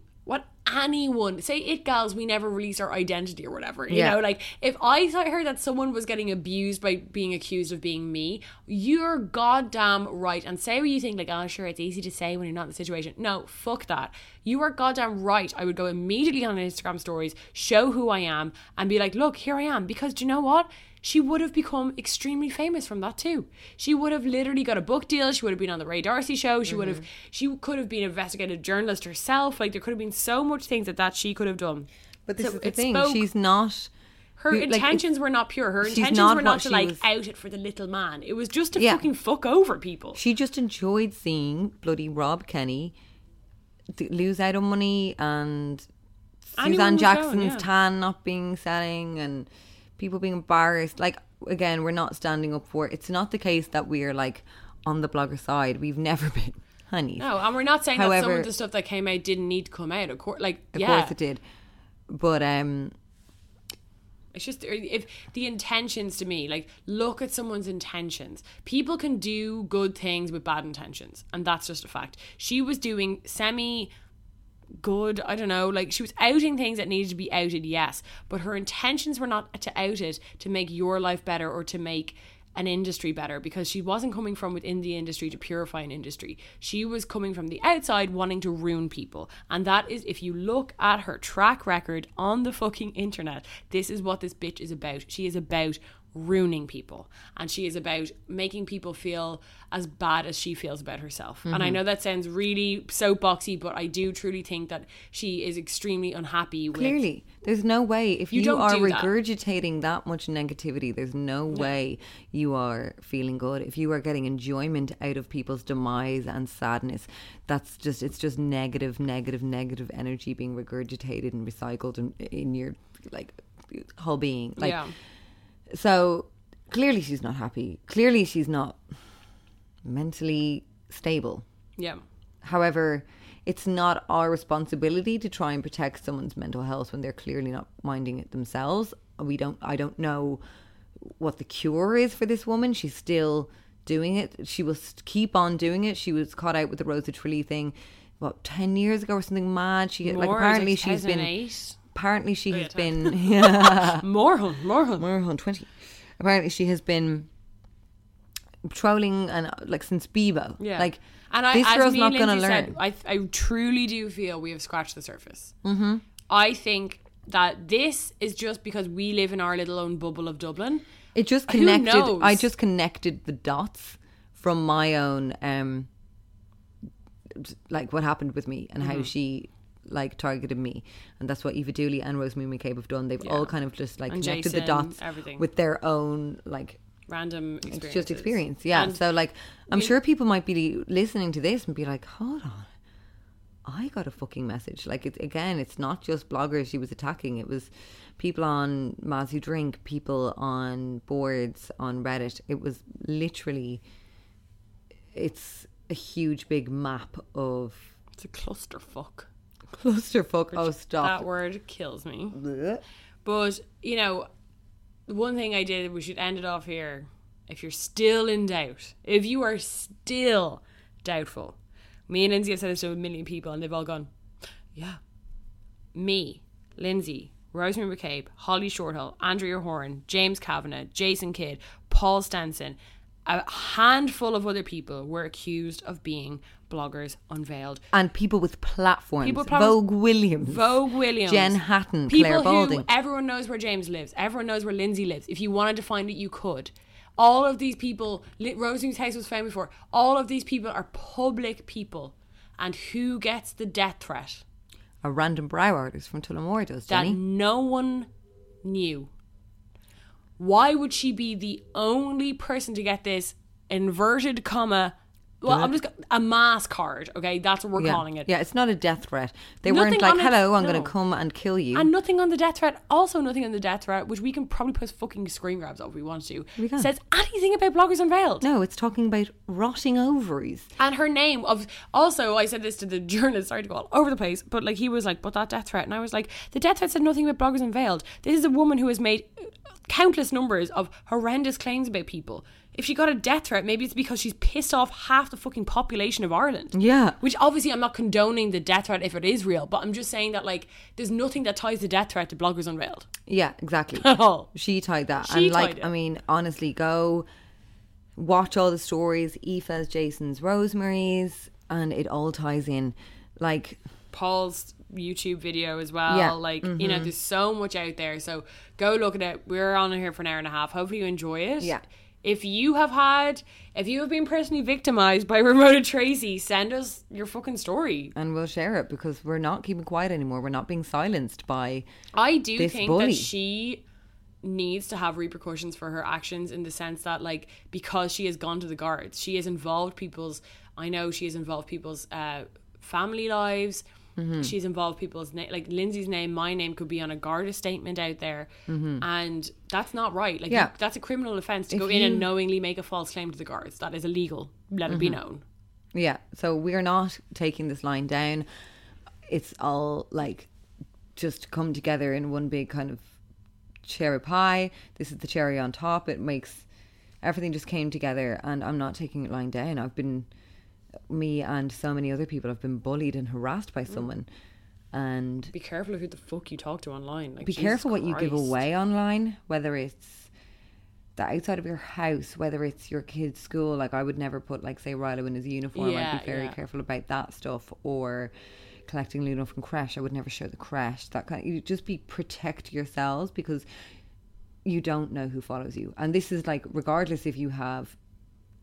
anyone say, it gals, we never release our identity or whatever. You Yeah. know, like if I heard that someone was getting abused by being accused of being me, you're goddamn right. And say what you think, like, oh, sure, it's easy to say when you're not in the situation. No, fuck that. You are goddamn right. I would go immediately on Instagram stories, show who I am, and be like, look, here I am. Because do you know what? She would have become extremely famous from that too. She would have literally got a book deal. She would have been on the Ray D'Arcy show. She would have, Mm-hmm. she could have been an investigative journalist herself. Like there could have been so much things that that she could have done. But this So is the thing. spoke- She's not. Her like, intentions were not pure. Her intentions not were not to like was- out it for the little man. It was just to Yeah. fucking fuck over people. She just enjoyed seeing bloody Rob Kenny lose out on money and Anyone Suzanne Jackson's going, yeah. tan not being selling and people being embarrassed. Like again, we're not standing up for. It's not the case that we're like on the blogger side. We've never (laughs) been, honey. No, and we're not saying that some of the stuff that came out didn't need to come out. Of course, like Of yeah, course it did, but um, It's just if the intentions to me, like look at someone's intentions. People can do good things with bad intentions, and that's just a fact. She was doing semi good, I don't know, like she was outing things that needed to be outed, yes, but her intentions were not to out it to make your life better or to make an industry better because she wasn't coming from within the industry to purify an industry. She was coming from the outside wanting to ruin people. And that is, if you look at her track record on the fucking internet, this is what this bitch is about. She is about ruining people and she is about making people feel as bad as she feels about herself and i Mm-hmm. know that sounds really soapboxy but i do truly think that she is extremely unhappy with Clearly, there's no way if You you, are do that. regurgitating that. much negativity, there's no way you are feeling good. If you are getting enjoyment out of people's demise and sadness, that's just it's just negative, negative, negative energy being regurgitated and recycled in, in your like whole being. Like yeah so clearly she's not happy. Clearly she's not mentally stable. yeah However, it's not our responsibility to try and protect someone's mental health when they're clearly not minding it themselves. We don't I don't know what the cure is for this woman. She's still doing it. She will keep on doing it. She was caught out with the Rose of Tralee thing what 10 years ago or something mad. She like apparently like she's been 2008. Apparently she Oh, has been (laughs) (laughs) yeah. More hun more hun. More than 20 apparently she has been trolling and uh, like since Bebo. Yeah. Like and I, this girl's not gonna learn said, I, I truly do feel we have scratched the surface. Mm-hmm. I think that this is just because we live in our little own bubble of Dublin. It just Who connected? I just connected the dots from my own um like what happened with me and Mm-hmm. how she like targeted me. And that's what Aoife Dooley and Rosemary McCabe have done. They've all kind of just like And connected the Jason, dots everything. with their own like random just experience. Yeah. And so like i'm sure people might be listening to this and be like hold on. I got a fucking message. Like it's again it's not just bloggers she was attacking. It was people on Maz Who drink people on boards on reddit. It was literally it's a huge big map of it's a clusterfuck. Clusterfuck oh stop That word kills me. But, you know, one thing I did, we should end it off here. If you're still in doubt, if you are still doubtful, me and Lindsay have said this to a million people and they've all gone, yeah. Me, Lindsay, Rosemary McCabe, Holly Shortall, Andrea Horan, James Kavanagh, Jason Kidd, Paul Stenson, a handful of other people were accused of being bloggers unveiled. and people with platforms People platforms- vogue williams Vogue Williams, jen hatton people claire who balding everyone knows where James lives, everyone knows where Lindsay lives. If you wanted to find it, you could. All of these people, Rosemary's house was found before. All of these people are public people, and who gets the death threat a random brow artist from Tullamore does that Jenny. no one knew? Why would she be the only person to get this inverted comma? Well, I'm just a mass card. Okay, that's what we're yeah. calling it. Yeah, it's not a death threat. They Nothing weren't like, "Hello, I'm no. going to come and kill you." And nothing on the death threat, also nothing on the death threat, which we can probably put fucking screen grabs of if we want to, We can. says anything about Bloggers Unveiled. no, it's talking about rotting ovaries. And her name of also I said this to the (laughs) journalist, sorry to go all over the place, but like he was like, but that death threat, and I was like, the death threat said nothing about Bloggers Unveiled. This is a woman who has made uh, countless numbers of horrendous claims about people. If she got a death threat, maybe it's because she's pissed off half the fucking population of Ireland. Yeah. Which obviously I'm not condoning the death threat if it is real, but I'm just saying that like there's nothing that ties the death threat to Bloggers Unveiled. Yeah, exactly. (laughs) At all. She tied that. She and like, it. I mean, honestly, go watch all the stories, Aoife's, Jason's, Rosemary's, and it all ties in. Like, Paul's YouTube video as well. Yeah, Like, you know, mm-hmm. there's so much out there. So go look at it. We're on here for an hour and a half. Hopefully you enjoy it. Yeah. If you have had, if you have been personally victimized by (laughs) Ramona Tracy, send us your fucking story. and we'll share it because we're not keeping quiet anymore. We're not being silenced by. I do This think bully. that she needs to have repercussions for her actions in the sense that like because she has gone to the guards she has involved people's i know she has involved people's uh family lives Mm-hmm. she's involved people's name like lindsay's name my name could be on a garda statement out there and that's not right like Mm-hmm. Yeah. you- that's a criminal offense to If go in and you- Mm-hmm. knowingly make a false claim to the guards that is illegal let it be known Yeah, so we're not taking this line down. It's all like just come together in one big kind of cherry pie. This is the cherry on top. It makes everything just came together, and I'm not taking it lying down. I've been me and so many other people have been bullied and harassed Mm. by someone, and be careful of who the fuck you talk to online like be Jesus careful what you give away online, whether it's the outside of your house, whether it's your kid's school, like I would never put like say Rilo in his uniform. Yeah, I'd be very yeah. careful about that stuff. Or collecting Luna from crash, I would never show the crash. That kind. Of, you just be protect yourselves because you don't know who follows you, and this is like regardless if you have.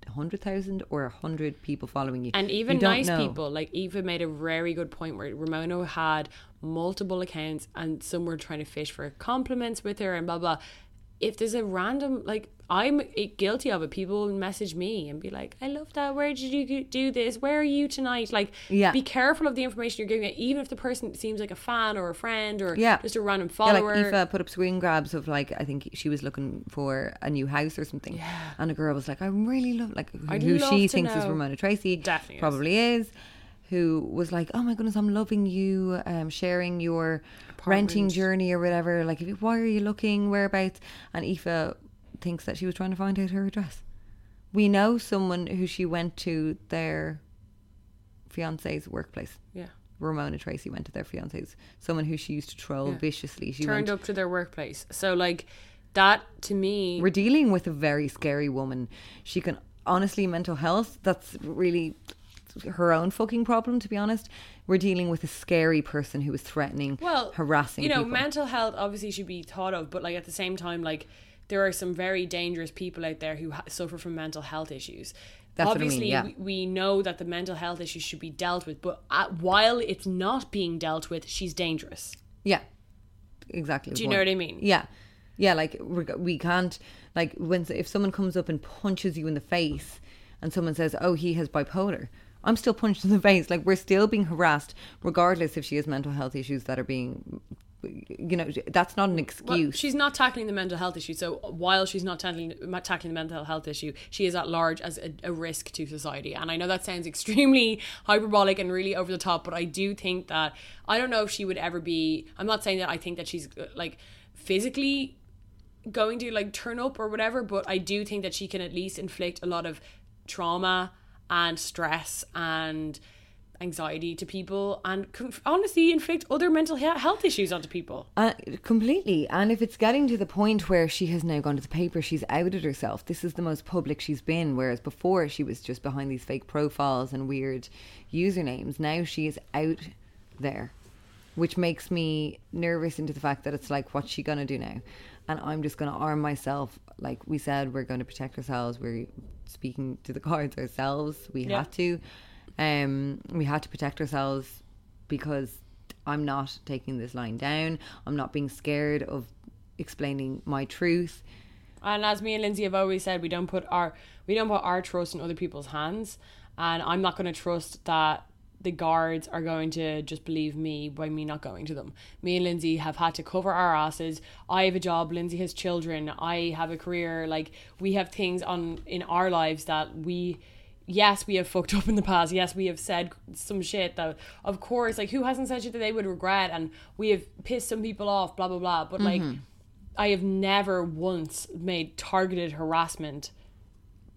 100,000 or 100 people following you. And even You nice know. people, like Aoife made a very good point where Ramona had multiple accounts and some were trying to fish for compliments with her and blah blah. If there's a random like I'm guilty of it, people message me and be like, "I love that. Where did you do this? Where are you tonight?" Like, Yeah. be careful of the information you're giving. It, even if the person seems like a fan or a friend or Yeah. just a random Yeah, follower. like Aoife put up screen grabs of like I think she was looking for a new house or something, yeah. and a girl was like, "I really love like who, who love she thinks is know. Ramona Tracy, Definitely is. probably is." Who was like, "Oh my goodness, I'm loving you, um, sharing your renting journey or whatever. Like, if you, why are you looking? Whereabouts?" And Aoife thinks that she was trying to find out her address. We know someone who she went to their fiance's workplace. yeah. Ramona Tracy went to their fiance's, someone who she used to troll Yeah. viciously. She Turned up to their workplace. So like that to me We're dealing with a very scary woman. She can honestly mental health. That's really her own fucking problem. To be honest, we're dealing with a scary person who is threatening, well harassing. you know people. mental health obviously should be thought of but like at the same time like there are some very dangerous people out there who ha- suffer from mental health issues That's what I mean, obviously yeah. we, we know that the mental health issues should be dealt with but at, while it's not being dealt with she's dangerous Yeah, exactly. Do you know what I mean? Yeah, yeah. Like we can't like when if someone comes up and punches you in the face, and someone says, "Oh, he has bipolar." I'm still punched in the face. Like we're still being harassed, regardless if she has mental health issues that are being, you know, that's not an well, excuse. she's not tackling the mental health issue so while she's not tackling, tackling the mental health issue she is at large as a, a risk to society and i know that sounds extremely (laughs) hyperbolic and really over the top but i do think that i don't know if she would ever be i'm not saying that i think that she's uh, like physically going to like turn up or whatever but i do think that she can at least inflict a lot of trauma and stress and anxiety to people and honestly inflict other mental he- health issues onto people Uh, completely. And if it's getting to the point where she has now gone to the paper, she's outed herself. This is the most public she's been. Whereas before, she was just behind these fake profiles and weird usernames. Now she is out there, which makes me nervous into the fact that it's like, what's she going to do now? And I'm just going to arm myself. Like we said, we're going to protect ourselves. We're speaking to the (laughs) cards ourselves. We Yeah. had to. Um, we had to protect ourselves because I'm not taking this line down. I'm not being scared of explaining my truth. And as me and Lindsay have always said, we don't put our we don't put our trust in other people's hands. And I'm not going to trust that the guards are going to just believe me by me not going to them. Me and Lindsay have had to cover our asses. I have a job. Lindsay has children. I have a career. Like we have things on in our lives that we. Yes, we have fucked up in the past. Yes, we have said some shit that, of course, like who hasn't said shit that they would regret, and we have pissed some people off. Blah blah blah. But like, mm-hmm. I have never once made targeted harassment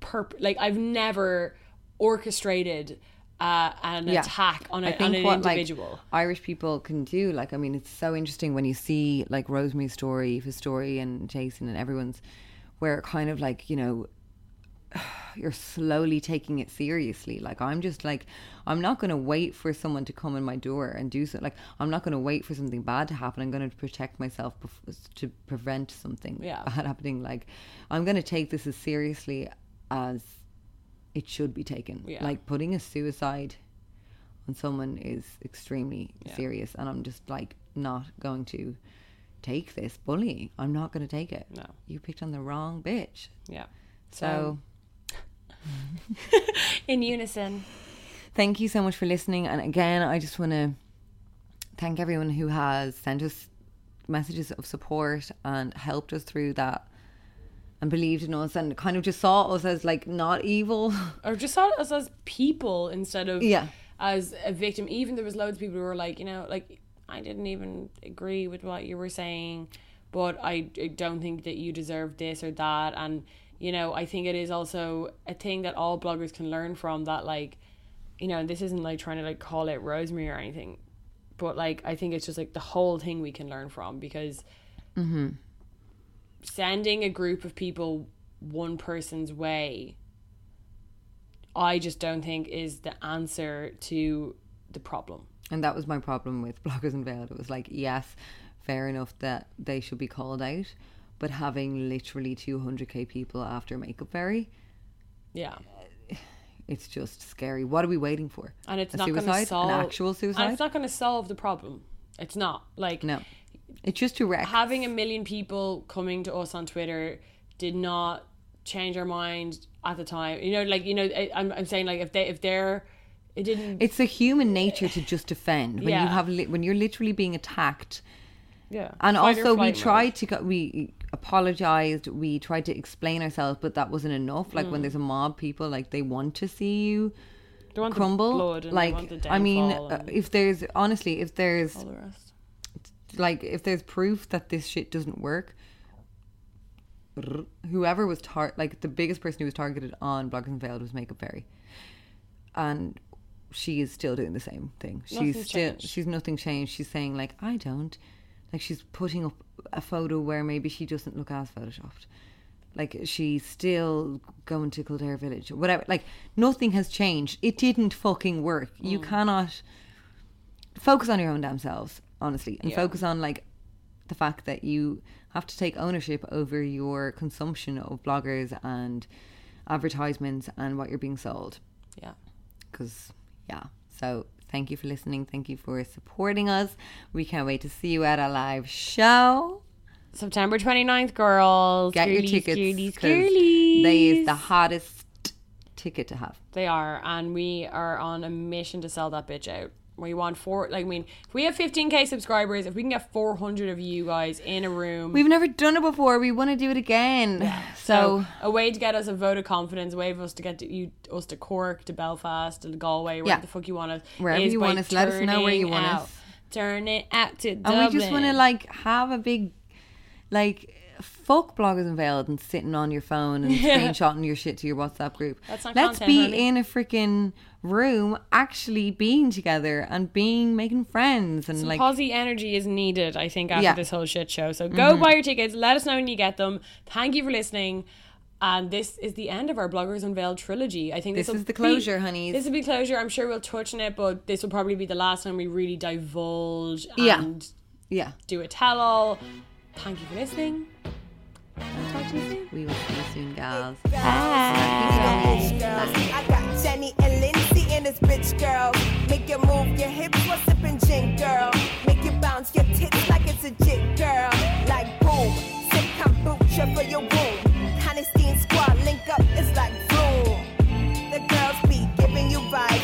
perp like I've never orchestrated uh, an Yeah. attack on, a, I on an what individual. like Irish people can do, like I mean, it's so interesting when you see like Rosemary's story, his story, and Jason and everyone's, where kind of like you know, (sighs) you're slowly taking it seriously. Like I'm just like, I'm not going to wait for someone to come in my door and do so. Like I'm not going to wait for something bad to happen. I'm going to protect myself bef- to prevent something Yeah. bad happening. Like I'm going to take this as seriously as it should be taken. Yeah. Like putting a suicide on someone is extremely serious, and I'm just like not going to take this bullying. I'm not going to take it. No. you picked on the wrong bitch. Yeah. So. (laughs) in unison. thank you so much for listening. And again, I just want to thank everyone who has sent us messages of support and helped us through that and believed in us and kind of just saw us as like not evil. Or just saw us as people instead of Yeah. as a victim. Even there was loads of people who were like, you know, like I didn't even agree with what you were saying, but I, don't think that you deserve this or that. And you know, I think it is also a thing that all bloggers can learn from. That like, you know, this isn't like trying to like call it Rosemary or anything, but like I think it's just like the whole thing we can learn from because mm-hmm. Sending a group of people one person's way, I just don't think is the answer to the problem. And that was my problem with (laughs) Bloggers Unveiled. It was like, yes, fair enough that they should be called out, but having literally 200k people after Makeup Fairy, Yeah. (sighs) it's just scary. What are we waiting for? And it's a not going to solve an actual And suicide. it's not going to solve the problem. It's not like no, it's just to wreck. having a million people coming to us on Twitter did not change our mind at the time. You know, like you know, I, I'm I'm saying like if they if they're it didn't It's a human nature to just defend when you have li- when you're literally being attacked. yeah. And Fight also, we flight mode. tried to go, we apologized, we tried to explain ourselves, but that wasn't enough. Like when there's a mob, people like they want to see you They want the crumble. blood and they like I mean, uh, and if there's honestly, if there's all the rest. Like if there's proof that this shit doesn't work, whoever was tar like the biggest person who was targeted on Bloggers Unveiled was Makeup Fairy, and she is still doing the same thing. She's Nothing's still changed. she's nothing changed. She's saying like I don't, like she's putting up a photo where maybe she doesn't look as photoshopped. Like she's still going to Kildare Village or whatever. Like nothing has changed. It didn't fucking work. You Mm. cannot focus on your own damn selves, honestly, and Yeah. focus on like the fact that you have to take ownership over your consumption of bloggers and advertisements and what you're being sold. Yeah. Because yeah, so thank you for listening. Thank you for supporting us. We can't wait to see you at a live show. September 29th, girls. Get your tickets girlies, girlies. they is the hottest ticket to have. They are, and we are on a mission to sell that bitch out. We want four, like, I mean, if we have 15k subscribers, if we can get 400 of you guys in a room, We've never done it before. We want to do it again. so So, a way to get us a vote of confidence, a way for us to get to you, us to Cork, to Belfast, to Galway, wherever Yeah. the fuck you want us. Wherever you want us, let us know where you want out. us. Turn it out to Dublin. and we just want to like have a big, like, fuck bloggers unveiled and sitting on your phone and (laughs) screenshotting your shit to your WhatsApp group. That's not Let's content, be honey. in a freaking room, actually being together and being making friends and Some like. posy energy is needed, I think, after Yeah. Mm-hmm. this whole shit show. So go buy your tickets. Let us know when you get them. Thank you for listening. And this is the end of our Bloggers Unveiled trilogy. I think this, This is the closure, honey This will be closure. I'm sure we'll touch on it, but this will probably be the last time we really divulge and yeah, yeah. do a tell all. Thank you for listening. I'll talk to you soon. we will see you soon, gals. Bitch girls. I this bitch girl. Make you move your hips while sipping gin girl. Make you bounce your tits like it's a jit girl. Like boom, sip kombucha for your womb. Honesty squad link up, it's like boom. The girls be giving you vibes.